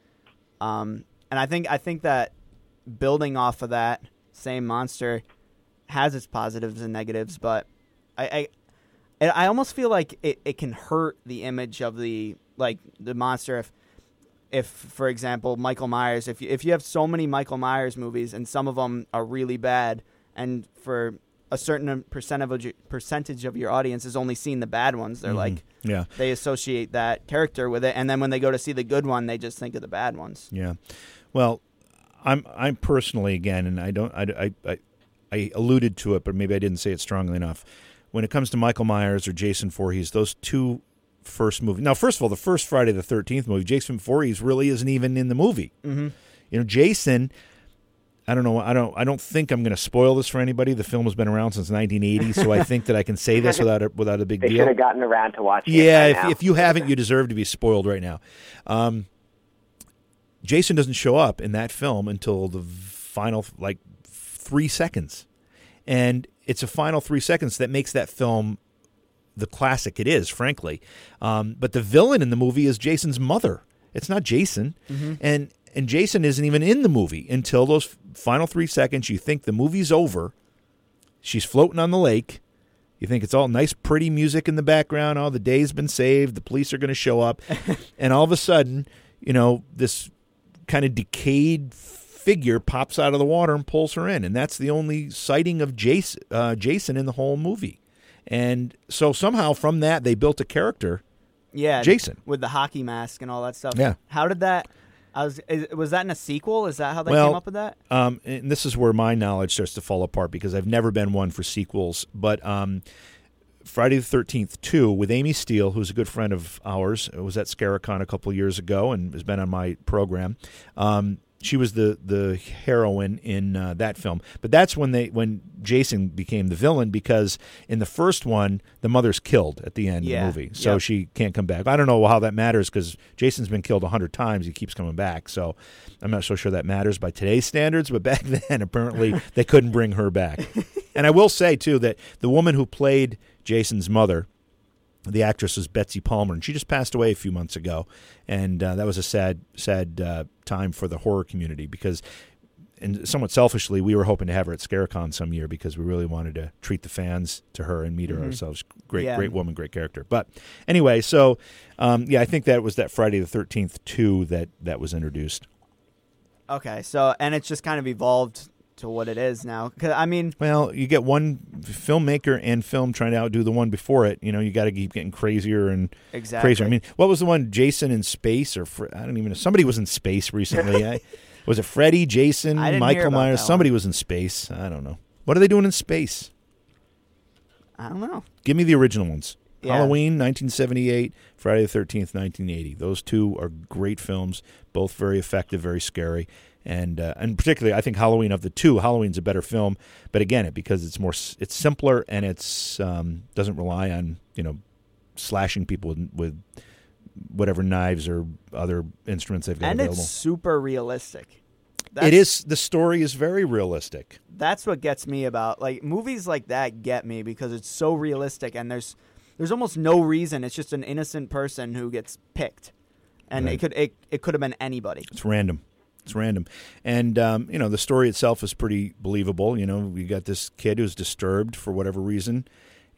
Um, and i think i think that building off of that same monster has its positives and negatives but i i, I almost feel like it, it can hurt the image of the like the monster if if for example Michael Myers if you, if you have so many Michael Myers movies and some of them are really bad and for a certain percent of a, percentage of your audience has only seen the bad ones they're like Yeah. they associate that character with it and then when they go to see the good one they just think of the bad ones Yeah. Well, I'm I'm personally again, and I don't I, I, I, I alluded to it, but maybe I didn't say it strongly enough. When it comes to Michael Myers or Jason Voorhees, those two first movies. Now, first of all, the first Friday the Thirteenth movie, Jason Voorhees really isn't even in the movie. Mm-hmm. You know, Jason. I don't know. I don't. I don't think I'm going to spoil this for anybody. The film has been around since 1980, so I think that I can say this without a, without a big They deal. They should have gotten around to watching Yeah, it if, now. if you haven't, you deserve to be spoiled right now. Um, Jason doesn't show up in that film until the final, like, three seconds. And it's a final three seconds that makes that film the classic it is, frankly. Um, but the villain in the movie is Jason's mother. It's not Jason, and and Jason isn't even in the movie until those final three seconds. You think the movie's over. She's floating on the lake. You think it's all nice, pretty music in the background. Oh, the day's been saved. The police are going to show up, and all of a sudden, you know, this kind of decayed figure pops out of the water and pulls her in, and that's the only sighting of Jason, uh, Jason in the whole movie. And so somehow from that they built a character. Yeah, Jason. with the hockey mask and all that stuff. Yeah. How did that? Was. Is, was that in a sequel? Is that how they Well, came up with that? Um, and this is where my knowledge starts to fall apart because I've never been one for sequels. But um, Friday the Thirteenth Two with Amy Steele, who's a good friend of ours, was at Scare-a-con a couple years ago and has been on my program. Um, she was the the heroine in uh, that film, but that's when they when Jason became the villain because in the first one the mother's killed at the end Yeah. of the movie, so Yep. she can't come back. I don't know how that matters because Jason's been killed a hundred times, he keeps coming back, so I'm not so sure that matters by today's standards. But back then, apparently they couldn't bring her back. and I will say too that the woman who played Jason's mother the actress was Betsy Palmer, and she just passed away a few months ago, and uh, that was a sad, sad uh, time for the horror community because, and somewhat selfishly, we were hoping to have her at Scare-a-con some year because we really wanted to treat the fans to her and meet her ourselves. Great, Yeah. great woman, great character. But anyway, so um, yeah, I think that was that Friday the Thirteenth two that that was introduced. Okay, so and it's just kind of evolved to what it is now. Cause, I mean, Well, you get one filmmaker and film trying to outdo the one before it. You know, you got to keep getting crazier and exactly. crazier. I mean, what was the one? Jason in space, or I don't even know. Somebody was in space recently. I, was it Freddy, Jason, I didn't hear Michael Myers? Somebody was in space. I don't know. What are they doing in space? I don't know. Give me the original ones. Yeah. Halloween, 1978, Friday the 13th, 1980. Those two are great films, both very effective, very scary. And uh, and particularly, I think Halloween of the two, Halloween's a better film. But again, it because it's more, it's simpler and it's um, doesn't rely on you know slashing people with, with whatever knives or other instruments they've got And available. it's super realistic. That's, it is the story is very realistic. That's what gets me about like movies like that get me because it's so realistic and there's there's almost no reason. It's just an innocent person who gets picked, and Right. it could it, it could have been anybody. It's random. It's random, and um, you know the story itself is pretty believable. You know, we got this kid who's disturbed for whatever reason,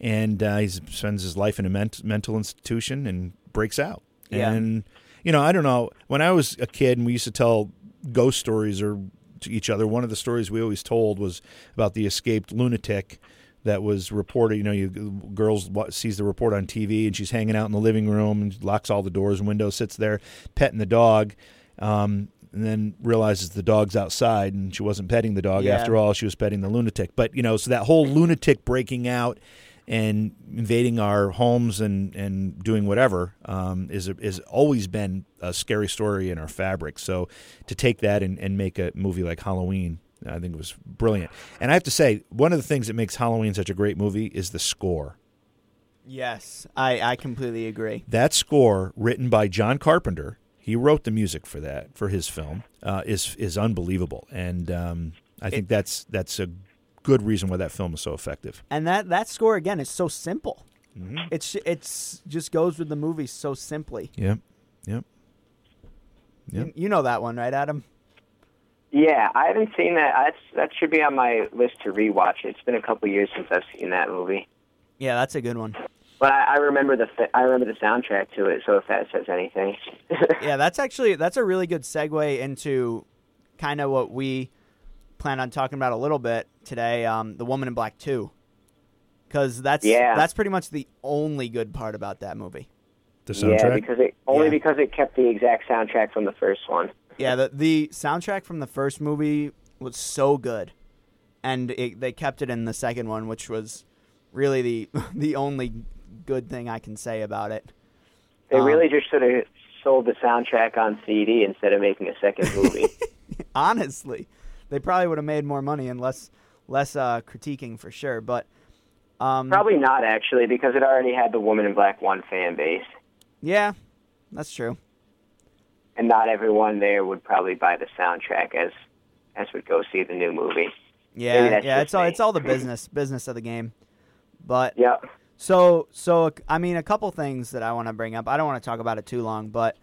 and uh, he spends his life in a ment- mental institution and breaks out. Yeah. And you know, I don't know. When I was a kid, and we used to tell ghost stories or to each other, one of the stories we always told was about the escaped lunatic that was reported. You know, you girls sees the report on TV, and she's hanging out in the living room and locks all the doors and windows, sits there petting the dog. Um, and then realizes the dog's outside and she wasn't petting the dog Yeah. after all she was petting the lunatic but you know so that whole lunatic breaking out and invading our homes and, and doing whatever um, is is always been a scary story in our fabric. So to take that and, and make a movie like Halloween, I think it was brilliant. And I have to say, one of the things that makes Halloween such a great movie is the score. Yes, I I completely agree. That score, written by John Carpenter, he wrote the music for that for his film, uh, is is unbelievable, and um, I think that's that's a good reason why that film is so effective. And that that score again is so simple. Mm-hmm. It's it's just goes with the movie so simply. Yep, yep. Yep. You, you know that one, right, Adam? Yeah, I haven't seen that. That's that should be on my list to rewatch. It's been a couple years since I've seen that movie, Yeah, that's a good one. But I, I remember the I remember the soundtrack to it. So if that says anything, Yeah, that's actually that's a really good segue into kind of what we plan on talking about a little bit today. Um, the Woman in Black Two, because that's Yeah. that's pretty much the only good part about that movie. The yeah, because it only Yeah. because it kept the exact soundtrack from the first one. Yeah, the the soundtrack from the first movie was so good, and it, they kept it in the second one, which was really the the only good thing I can say about it. They Um, really just should have sold the soundtrack on CD instead of making a second movie. Honestly, they probably would have made more money and less less uh, critiquing for sure. But um, Probably not actually, because it already had the Woman in Black One fan base, yeah, that's true. and not everyone there would probably buy the soundtrack as as would go see the new movie. Yeah, yeah, it's all me. it's all the business business of the game. But Yep. So, so I mean, a couple things that I want to bring up. I don't want to talk about it too long, but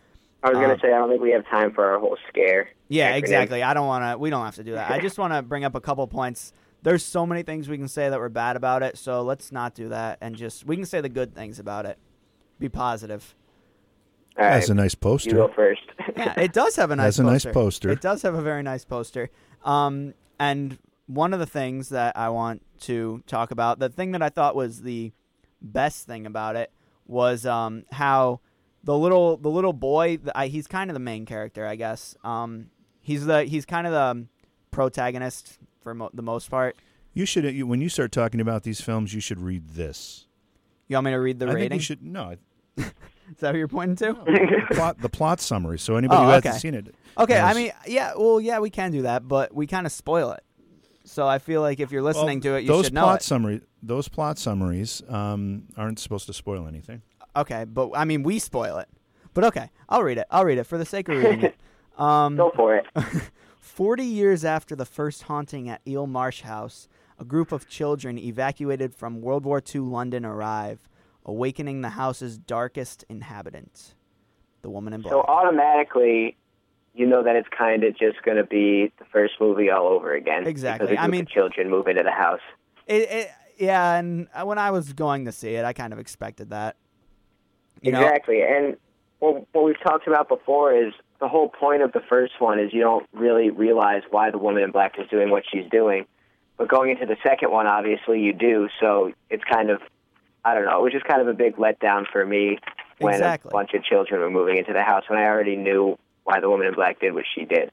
I was gonna Um, say I don't think we have time for our whole scare. yeah, acronym. exactly. I don't want to. We don't have to do that. I just want to bring up a couple points. There's so many things we can say that were bad about it, so let's not do that and just we can say the good things about it. Be positive. All right, That's a nice poster. you go poster. first. Yeah, it does have a nice Has a nice poster. poster. It does have a very nice poster. Um, and one of the things that I want to talk about, the thing that I thought was the best thing about it was um, how the little the little boy, the, I, he's kind of the main character, I guess. Um, he's the he's kind of the protagonist for mo- the most part. You should you, when you start talking about these films, you should read this. You want me to read the I think you should no. Is that what you're pointing to? the plot, the plot summary. So anybody Oh, who hasn't seen it, Okay, I mean, yeah, well, yeah, we can do that, but we kind of spoil it. So I feel like if you're listening Well, to it, you those should know plot it. summary, those plot summaries um, aren't supposed to spoil anything. Okay, but I mean, we spoil it. But okay, I'll read it. I'll read it for the sake of reading it. Um, go for it. 40 years after the first haunting at Eel Marsh House, a group of children evacuated from World War II London arrive, awakening the house's darkest inhabitant, the woman in black. So automatically, you know that it's kind of just going to be the first movie all over again. Exactly. I mean- children move into the house. It, it, yeah, and uh, when I was going to see it, I kind of expected that. You know? exactly. And what, what we've talked about before is the whole point of the first one is you don't really realize why the woman in black is doing what she's doing. But going into the second one, obviously you do. So it's kind of, I don't know, it was just kind of a big letdown for me when Exactly. a bunch of children were moving into the house when I already knew why the woman in black did what she did.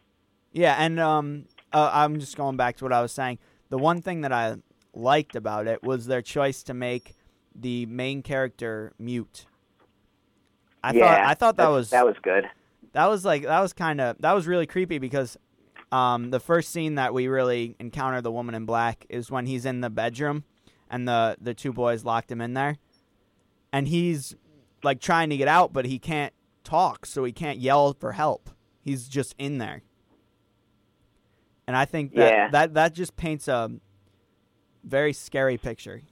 Yeah, and um, uh, I'm just going back to what I was saying. The one thing that I liked about it was their choice to make the main character mute. I yeah, thought I thought that that's- was that was good. that was like that was kind of that was really creepy because um, the first scene that we really encounter the woman in black is when he's in the bedroom and the the two boys locked him in there, and he's like trying to get out, but he can't talk, so he can't yell for help. He's just in there, and I think that Yeah. that that just paints a very scary picture.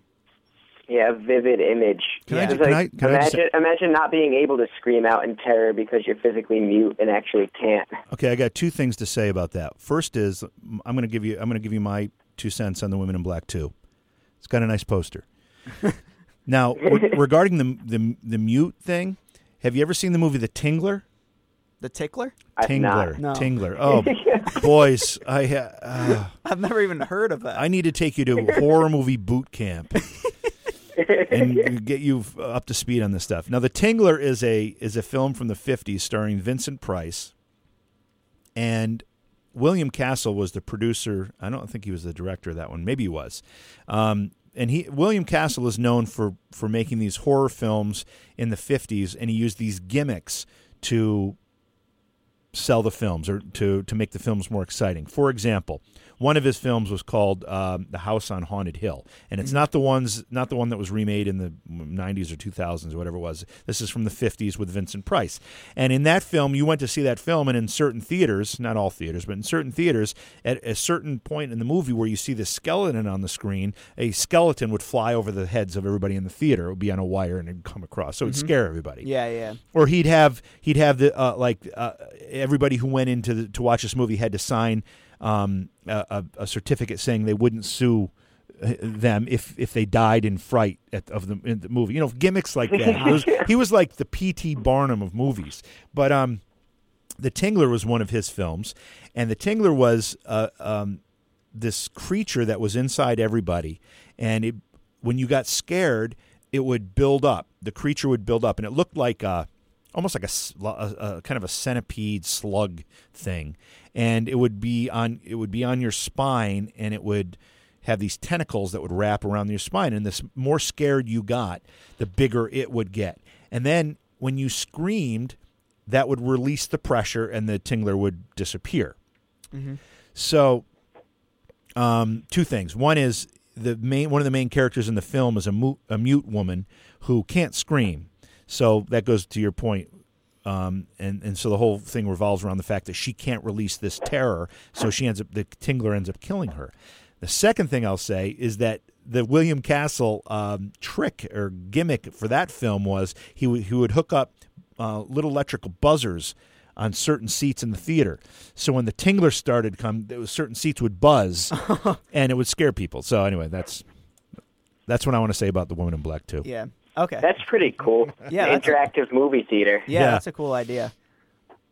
Yeah, vivid image. Can I It's can like, I- can I just- imagine, imagine not being able to scream out in terror because you're physically mute and actually can't. Okay, I got two things to say about that. First is I'm going to give you I'm going to give you my two cents on the Women in Black too. It's got a nice poster. now, re- regarding the, the the mute thing, have you ever seen the movie The Tingler? The tickler? Tingler. No. Tingler. Oh, boys, I ha- uh, I've never even heard of that. I need to take you to horror movie boot camp and get you up to speed on this stuff. Now, The Tingler is a is a film from the '50s starring Vincent Price, and William Castle was the producer. I don't think he was the director of that one. Maybe he was. Um, and he William Castle is known for for making these horror films in the '50s, and he used these gimmicks to sell the films or to to make the films more exciting. For example, one of his films was called um, "The House on Haunted Hill," and it's not the ones not the one that was remade in the '90s or 2000s or whatever it was. This is from the '50s with Vincent Price. And in that film, you went to see that film, and in certain theaters, not all theaters, but in certain theaters, at a certain point in the movie where you see the skeleton on the screen, a skeleton would fly over the heads of everybody in the theater. It would be on a wire and it'd come across, so it'd scare everybody yeah, yeah. or he'd have he'd have the uh, like uh, everybody who went into the, to watch this movie had to sign um, a, a, a certificate saying they wouldn't sue uh, them if if they died in fright at, of the, in the movie. You know, gimmicks like that. He was, he was like the P.T. Barnum of movies. But um, the Tingler was one of his films, and the Tingler was uh, um, this creature that was inside everybody, and it when you got scared, it would build up. The creature would build up, and it looked like a almost like a kind of a centipede slug thing, and it would be on it would be on your spine, and it would have these tentacles that would wrap around your spine. And the more scared you got, the bigger it would get. And then when you screamed, that would release the pressure, and the tingler would disappear. Mm-hmm. So um, two things. One is the main one of the main characters in the film is a, a mute woman who can't scream. So that goes to your point. Um, and, and so the whole thing revolves around the fact that she can't release this terror, so she ends up the tingler ends up killing her. The second thing I'll say is that the William Castle um, trick or gimmick for that film was he would he would hook up uh, little electrical buzzers on certain seats in the theater. So when the tingler started come, was certain seats would buzz, and it would scare people. So anyway, that's that's what I want to say about the Woman in Black too. Yeah. Okay. That's pretty cool. Yeah, that's a- interactive movie theater. Yeah, Yeah. that's a cool idea.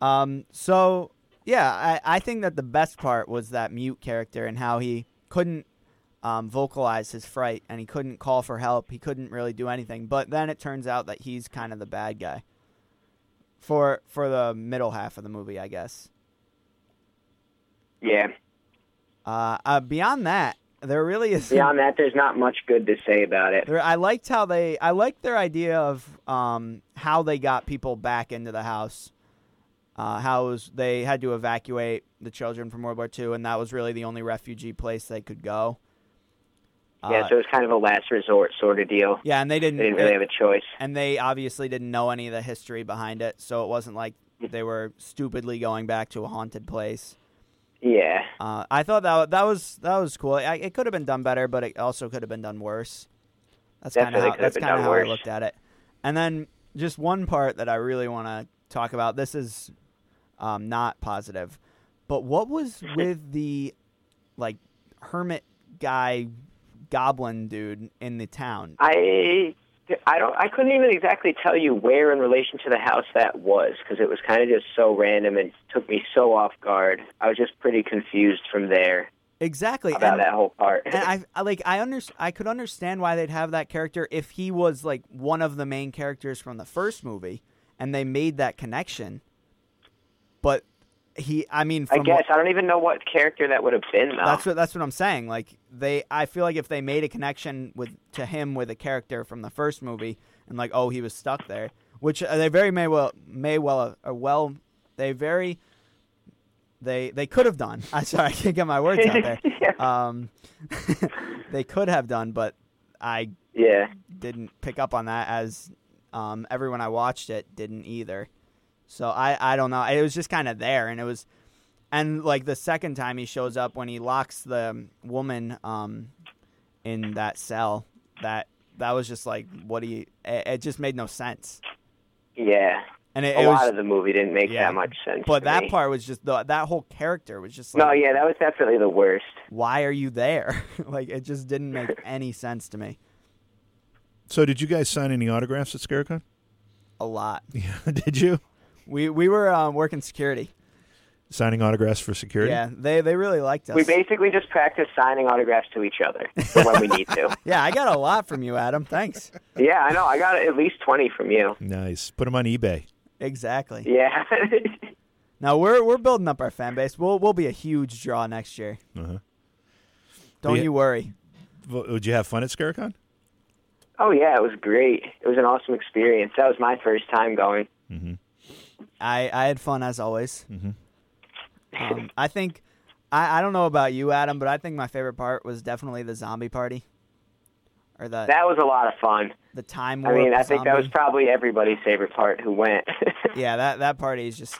Um, so yeah, I, I think that the best part was that mute character and how he couldn't um, vocalize his fright and he couldn't call for help. He couldn't really do anything. But then it turns out that he's kind of the bad guy for for the middle half of the movie, I guess. Yeah. Uh, uh, beyond that, there really is. Beyond that, there's not much good to say about it. There, I liked how they. I liked their idea of um, how they got people back into the house. Uh, how was, they had to evacuate the children from World War II, and that was really the only refugee place they could go. yeah, so it was kind of a last resort sort of deal. yeah, and they didn't. They didn't really have a choice. and they obviously didn't know any of the history behind it, so it wasn't like they were stupidly going back to a haunted place. Yeah. Uh, I thought that that was that was cool. I, it could have been done better, but it also could have been done worse. That's kind of how that's kind of how I looked at it. And then just one part that I really want to talk about. This is um, not positive, but what was with the like hermit guy, goblin dude in the town? I I don't I couldn't even exactly tell you where in relation to the house that was because it was kind of just so random and took me so off guard. I was just pretty confused from there Exactly. about and- that whole part. and I, I like I under I could understand why they'd have that character if he was like one of the main characters from the first movie and they made that connection. But he I mean I guess what, I don't even know what character that would have been though. that's what that's what I'm saying. Like they I feel like if they made a connection with to him with a character from the first movie and like oh he was stuck there, which uh, they very may well may well uh, well they very they they could have done. I'm sorry, I can't get my words out there. yeah. Um, they could have done, but I yeah. didn't pick up on that as um, everyone I watched it didn't either. So I, I don't know. It was just kind of there, and it was, and like the second time he shows up when he locks the woman um, in that cell, that that was just like what he. It, it just made no sense, Yeah. and it, A it lot was. of the movie didn't make yeah. that much sense. But to that me. part was just the that whole character was just like, No, yeah, that was definitely the worst. why are you there? like it just didn't make any sense to me. So did you guys sign any autographs at Scare-a-con? A lot. Yeah, did you? We we were um, working security. Signing autographs for security? Yeah, they they really liked us. We basically just practice signing autographs to each other for when we need to. yeah, I got a lot from you, Adam. Thanks. Yeah, I know. I got at least 20 from you. Nice. Put them on eBay. Exactly. Yeah. Now we're we're building up our fan base. We'll we'll be a huge draw next year. Uh-huh. Don't Yeah. you worry. W- Would you have fun at Scare-a-con? oh, yeah, it was great. It was an awesome experience. That was my first time going. Mm-hmm. I I had fun as always. Mhm. Um, I think I I don't know about you, Adam, but I think my favorite part was definitely the zombie party, or the That was a lot of fun. the time I mean, I think that was probably everybody's favorite part who went. yeah, that that party is just.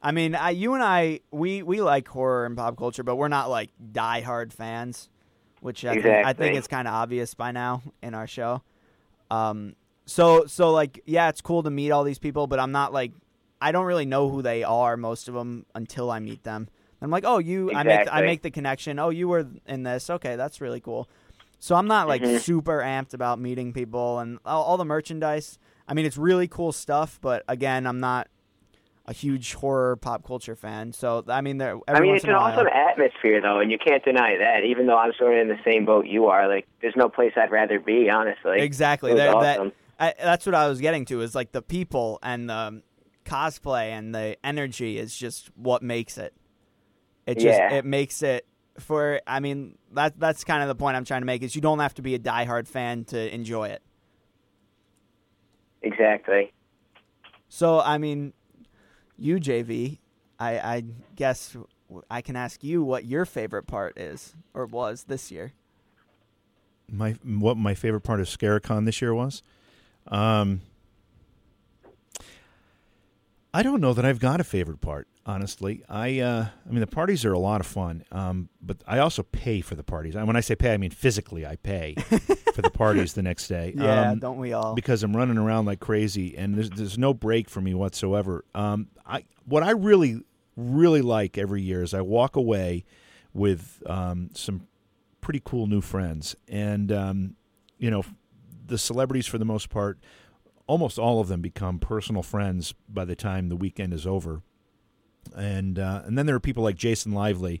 I mean, I, you and I, we we like horror and pop culture, but we're not like diehard fans, which I think, I think it's kind of obvious by now in our show. Um, so so like, yeah, it's cool to meet all these people, but I'm not like, I don't really know who they are, most of them, until I meet them. I'm like, oh, you, I make I make the connection. Oh, you were in this. Okay, that's really cool. So I'm not like Mhm. super amped about meeting people and all, all the merchandise. I mean, it's really cool stuff, but again, I'm not a huge horror pop culture fan. So I mean, there. I mean, it's an awesome atmosphere, though, and you can't deny that. Even though I'm sort of in the same boat you are, like, there's no place I'd rather be, honestly. exactly. Awesome. that I, that's what I was getting to. Is like the people and the cosplay and the energy is just what makes it. It just Yeah. it makes it for. I mean, that that's kind of the point I'm trying to make. Is you don't have to be a diehard fan to enjoy it. Exactly. So I mean, you JV, I I guess I can ask you what your favorite part is or was this year. My what my favorite part of Scare-a-con this year was, um, I don't know that I've got a favorite part. Honestly, I uh, I mean the parties are a lot of fun, um, but I also pay for the parties. And when I say pay, I mean physically. I pay for the parties the next day. Yeah, um, don't we all? because I'm running around like crazy, and there's there's no break for me whatsoever. Um, I what I really really like every year is I walk away with um, some pretty cool new friends, and um, you know, the celebrities for the most part, almost all of them become personal friends by the time the weekend is over, and uh, and then there are people like Jason Lively,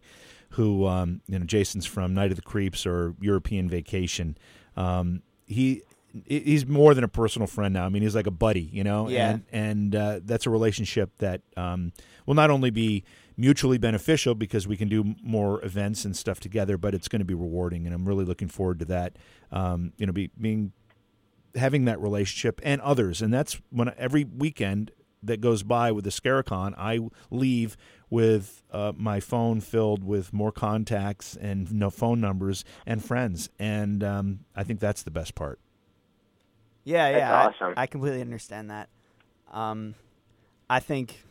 who um, you know Jason's from Night of the Creeps or European Vacation. Um, he he's more than a personal friend now. I mean, he's like a buddy, you know. Yeah. And and uh, that's a relationship that um, will not only be mutually beneficial because we can do more events and stuff together, but it's going to be rewarding, and I'm really looking forward to that. Um, you know, be, being having that relationship and others, and that's when every weekend that goes by with the Scare-a-con, I leave with uh, my phone filled with more contacts and no phone numbers and friends, and um, I think that's the best part. Yeah, yeah. I- awesome. I, completely understand that. Um, I think.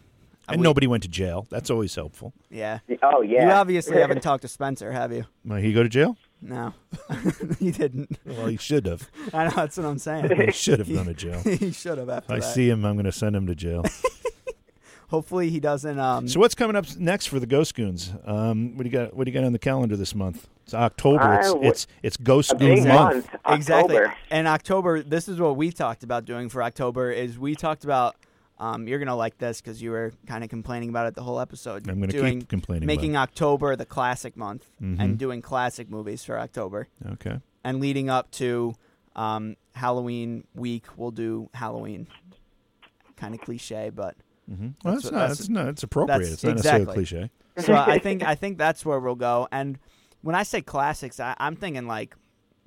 And we- nobody went to jail. That's always helpful. Yeah. Oh yeah. You obviously haven't talked to Spencer, have you? Well, he go to jail? No, he didn't. Well, he should have. I know that's what I'm saying. He should have gone to jail. he should have after I that. see him. I'm going to send him to jail. Hopefully he doesn't. Um, So what's coming up next for the Ghost Goons? Um, what do you got? What do you got on the calendar this month? It's October. I It's w- it's it's Ghost a big Goon month. month. exactly. October. And October, this is what we talked about doing for October. Is we talked about. Um, you're gonna like this because you were kind of complaining about it the whole episode. I'm to doing keep complaining. making October the classic month Mhm. and doing classic movies for October. okay. and leading up to um, Halloween week, we'll do Halloween. Kind of cliche, but Mm-hmm. Well, That's that's, not. that's- It's not. It's appropriate. that's- It's not exactly. necessarily cliche. so I think I think that's where we'll go. And when I say classics, I, I'm thinking like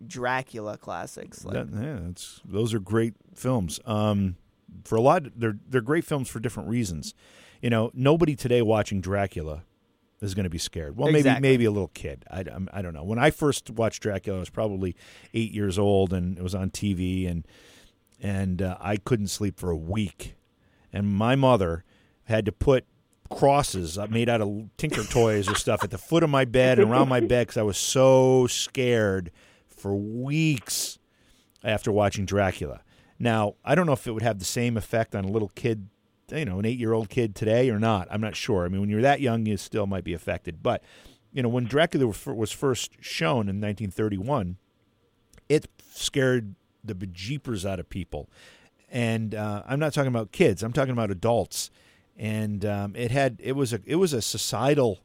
Dracula classics. Like, That, yeah, those are great films. Um, for a lot, they're they're great films for different reasons. You know, nobody today watching Dracula is going to be scared. Well, maybe Exactly. maybe a little kid. I, I'm- I don't know. When I first watched Dracula, I was probably eight years old, and it was on TV, and and uh, I couldn't sleep for a week. And my mother had to put crosses uh, made out of Tinker toys or stuff at the foot of my bed and around my bed because I was so scared for weeks after watching Dracula. Now, I don't know if it would have the same effect on a little kid, you know, an eight year old kid today or not. I'm not sure. I mean, when you're that young, you still might be affected. But, you know, when Dracula was first shown in 1931, it scared the bejeepers out of people. And uh, I'm not talking about kids. I'm talking about adults. And um, it had it was a it was a societal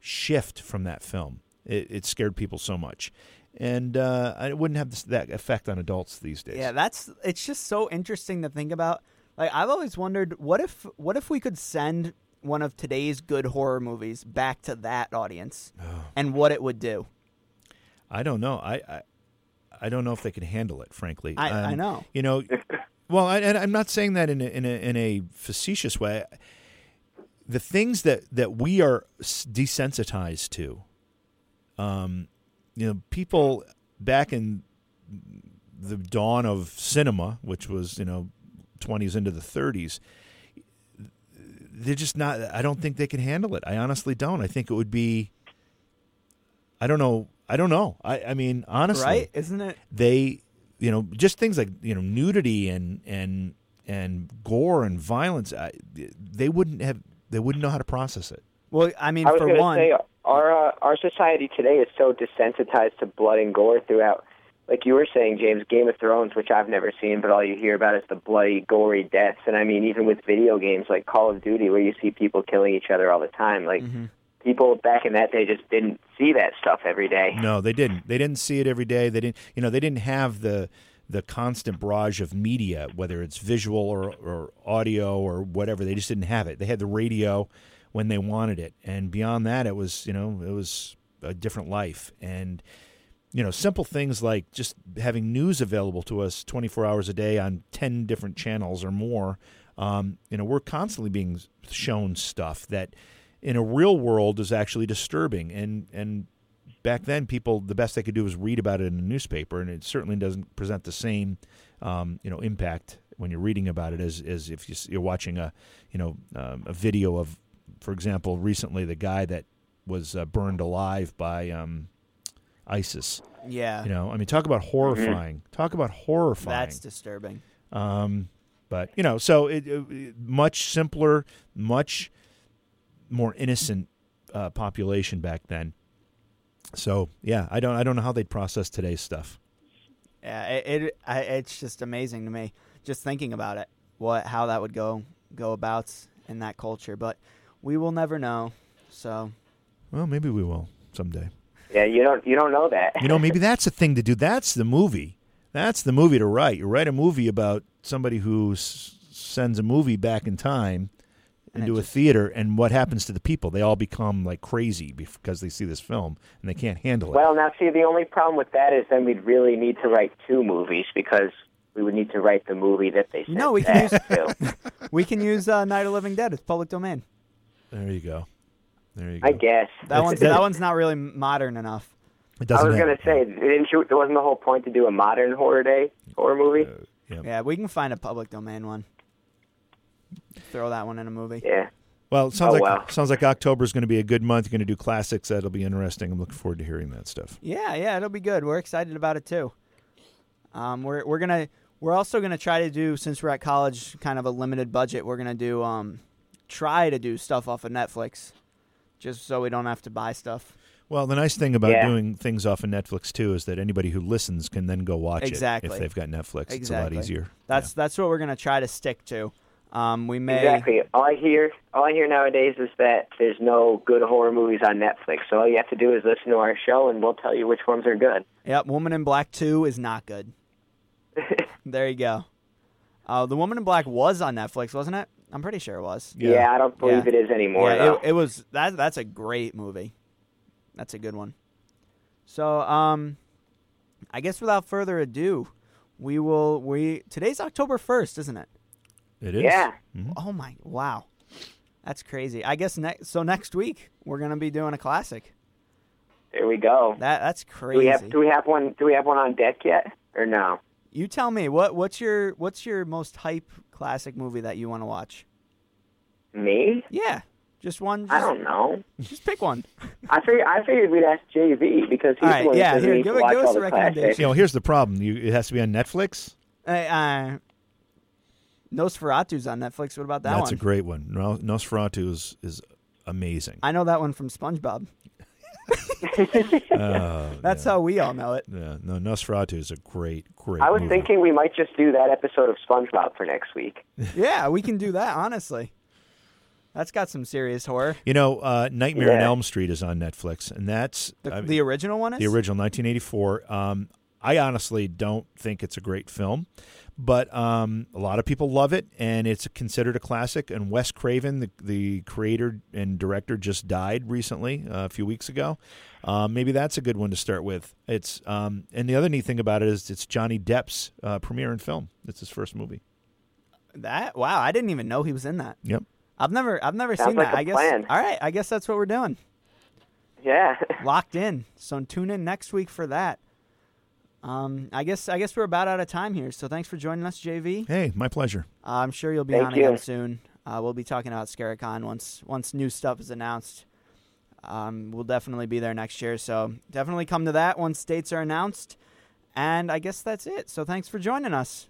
shift from that film. It, it scared people so much, and uh, it wouldn't have this, that effect on adults these days. yeah, that's it's just so interesting to think about. Like I've always wondered, what if what if we could send one of today's good horror movies back to that audience, and what it would do. I don't know. I, I I don't know if they could handle it. Frankly, I, I Um, know. You know, well, I, and I'm not saying that in a, in a in a facetious way. The things that that we are desensitized to, um, you know, people back in the dawn of cinema, which was you know, 20s into the 30s. They're just not. I don't think they can handle it. I honestly don't. I think it would be. I don't know. I don't know. I, I mean, honestly, right? Isn't it? they you know just things like you know nudity and and and gore and violence I, they wouldn't have they wouldn't know how to process it Well, I mean, I for one, say our uh, our society today is so desensitized to blood and gore throughout. Like you were saying, James, Game of Thrones, which I've never seen, but all you hear about is the bloody, gory deaths. And I mean, even with video games like Call of Duty, where you see people killing each other all the time, like Mm-hmm. people back in that day just didn't see that stuff every day. no they didn't they didn't see it every day they didn't you know they didn't have the the constant barrage of media whether it's visual or, or audio or whatever they just didn't have it they had the radio when they wanted it. And beyond that it was you know it was a different life. And you know simple things like just having news available to us 24 hours a day on 10 different channels or more um, you know we're constantly being shown stuff that in a real world is actually disturbing. And and back then people the best they could do was read about it in a newspaper and it certainly doesn't present the same um, you know impact when you're reading about it as as if you're watching a you know um, a video of, for example, recently the guy that was uh, burned alive by um, ISIS. Yeah, You know, I mean, talk about horrifying. Talk about horrifying. that's disturbing. Um, but you know, so it, it much simpler, much more innocent uh, population back then. So yeah, I don't I don't know how they'd process today's stuff. Yeah, it, it I, it's just amazing to me just thinking about it. What how that would go go about in that culture, but we will never know. So Well, maybe we will someday. Yeah, you don't you don't know that. You know, maybe that's the thing to do. That's the movie. That's the movie to write. You write a movie about somebody who s- sends a movie back in time And it into a just- theater, and what happens to the people? They all become like crazy because they see this film and they can't handle it. Well, now see, the only problem with that is then we'd really need to write two movies because we would need to write the movie that they sent No, we can back to. we can use uh, Night of Living Dead. It's public domain. There you go. There you go. I guess. That one's that- that one's not really modern enough. It I doesn't I was gonna say, didn't you? Wasn't the whole point to do a modern horror day horror movie? yeah. Yeah, we can find a public domain one. Throw that one in a movie. Yeah. Well, sounds Oh, like wow. sounds like October is going to be a good month. You're going to do classics. That'll be interesting. I'm looking forward to hearing that stuff. Yeah, yeah, it'll be good. We're excited about it too. Um, we're we're gonna we're also gonna try to do since we're at college, kind of a limited budget. We're gonna do um, try to do stuff off of Netflix, just so we don't have to buy stuff. Well, the nice thing about Yeah. doing things off of Netflix too is that anybody who listens can then go watch it Exactly. if they've got Netflix. It's a lot easier. That's that's what we're gonna try to stick to. Um, we may Exactly. All I hear, all I hear nowadays is that there's no good horror movies on Netflix. So all you have to do is listen to our show, and we'll tell you which ones are good. Yep, Woman in Black Two is not good. there you go. Uh, the Woman in Black was on Netflix, wasn't it? I'm pretty sure it was. Yeah, I don't believe Yeah. it is anymore. yeah, it, it was that. That's a great movie. That's a good one. So, um, I guess without further ado, we will. We today's October first, isn't it? It is. yeah. Mhm. Oh my! Wow, that's crazy. I guess next. So next week we're gonna be doing a classic. There we go. That that's Do crazy. we have do we have one? Do we have one on deck yet, or no? you tell me what what's your what's your most hype classic movie that you want to watch? Me? Yeah, just one. Just, I don't know. Just pick one. I figured I figured we'd ask JV because he's All right, the one yeah, that here, give to it- watch give us all a the classics. recommendation. You know, here's the problem. You, it has to be on Netflix. Uh, uh, Nosferatu's on Netflix. What about that That's one? a great one. No- Nosferatu is, is amazing. I know that one from SpongeBob. Oh, That's yeah. how we all know it. Yeah, no, Nosferatu is a great, great. I was movie. thinking we might just do that episode of SpongeBob for next week. Yeah, we can do that. Honestly, that's got some serious horror. You know, uh, Nightmare on Elm Street is on Netflix, and that's The, I- the original one is the original 1984. Um, I honestly don't think it's a great film, but um, a lot of people love it, and it's considered a classic. And Wes Craven, the, the creator and director, just died recently, uh, a few weeks ago. Um, maybe that's a good one to start with. It's um, and the other neat thing about it is it's Johnny Depp's uh, premiere in film. It's his first movie. that. Wow, I didn't even know he was in that. Yep. I've never, I've never Sounds seen like that. a I guess. plan. All right, I guess that's what we're doing. Yeah. Locked in. So tune in next week for that. Um, I guess, I guess we're about out of time here. So thanks for joining us, JV. Hey, my pleasure. Uh, I'm sure you'll be Thank on you. again soon. Uh, we'll be talking about Scare-a-con once once new stuff is announced. Um, we'll definitely be there next year, so definitely come to that once dates are announced. And I guess that's it. So thanks for joining us.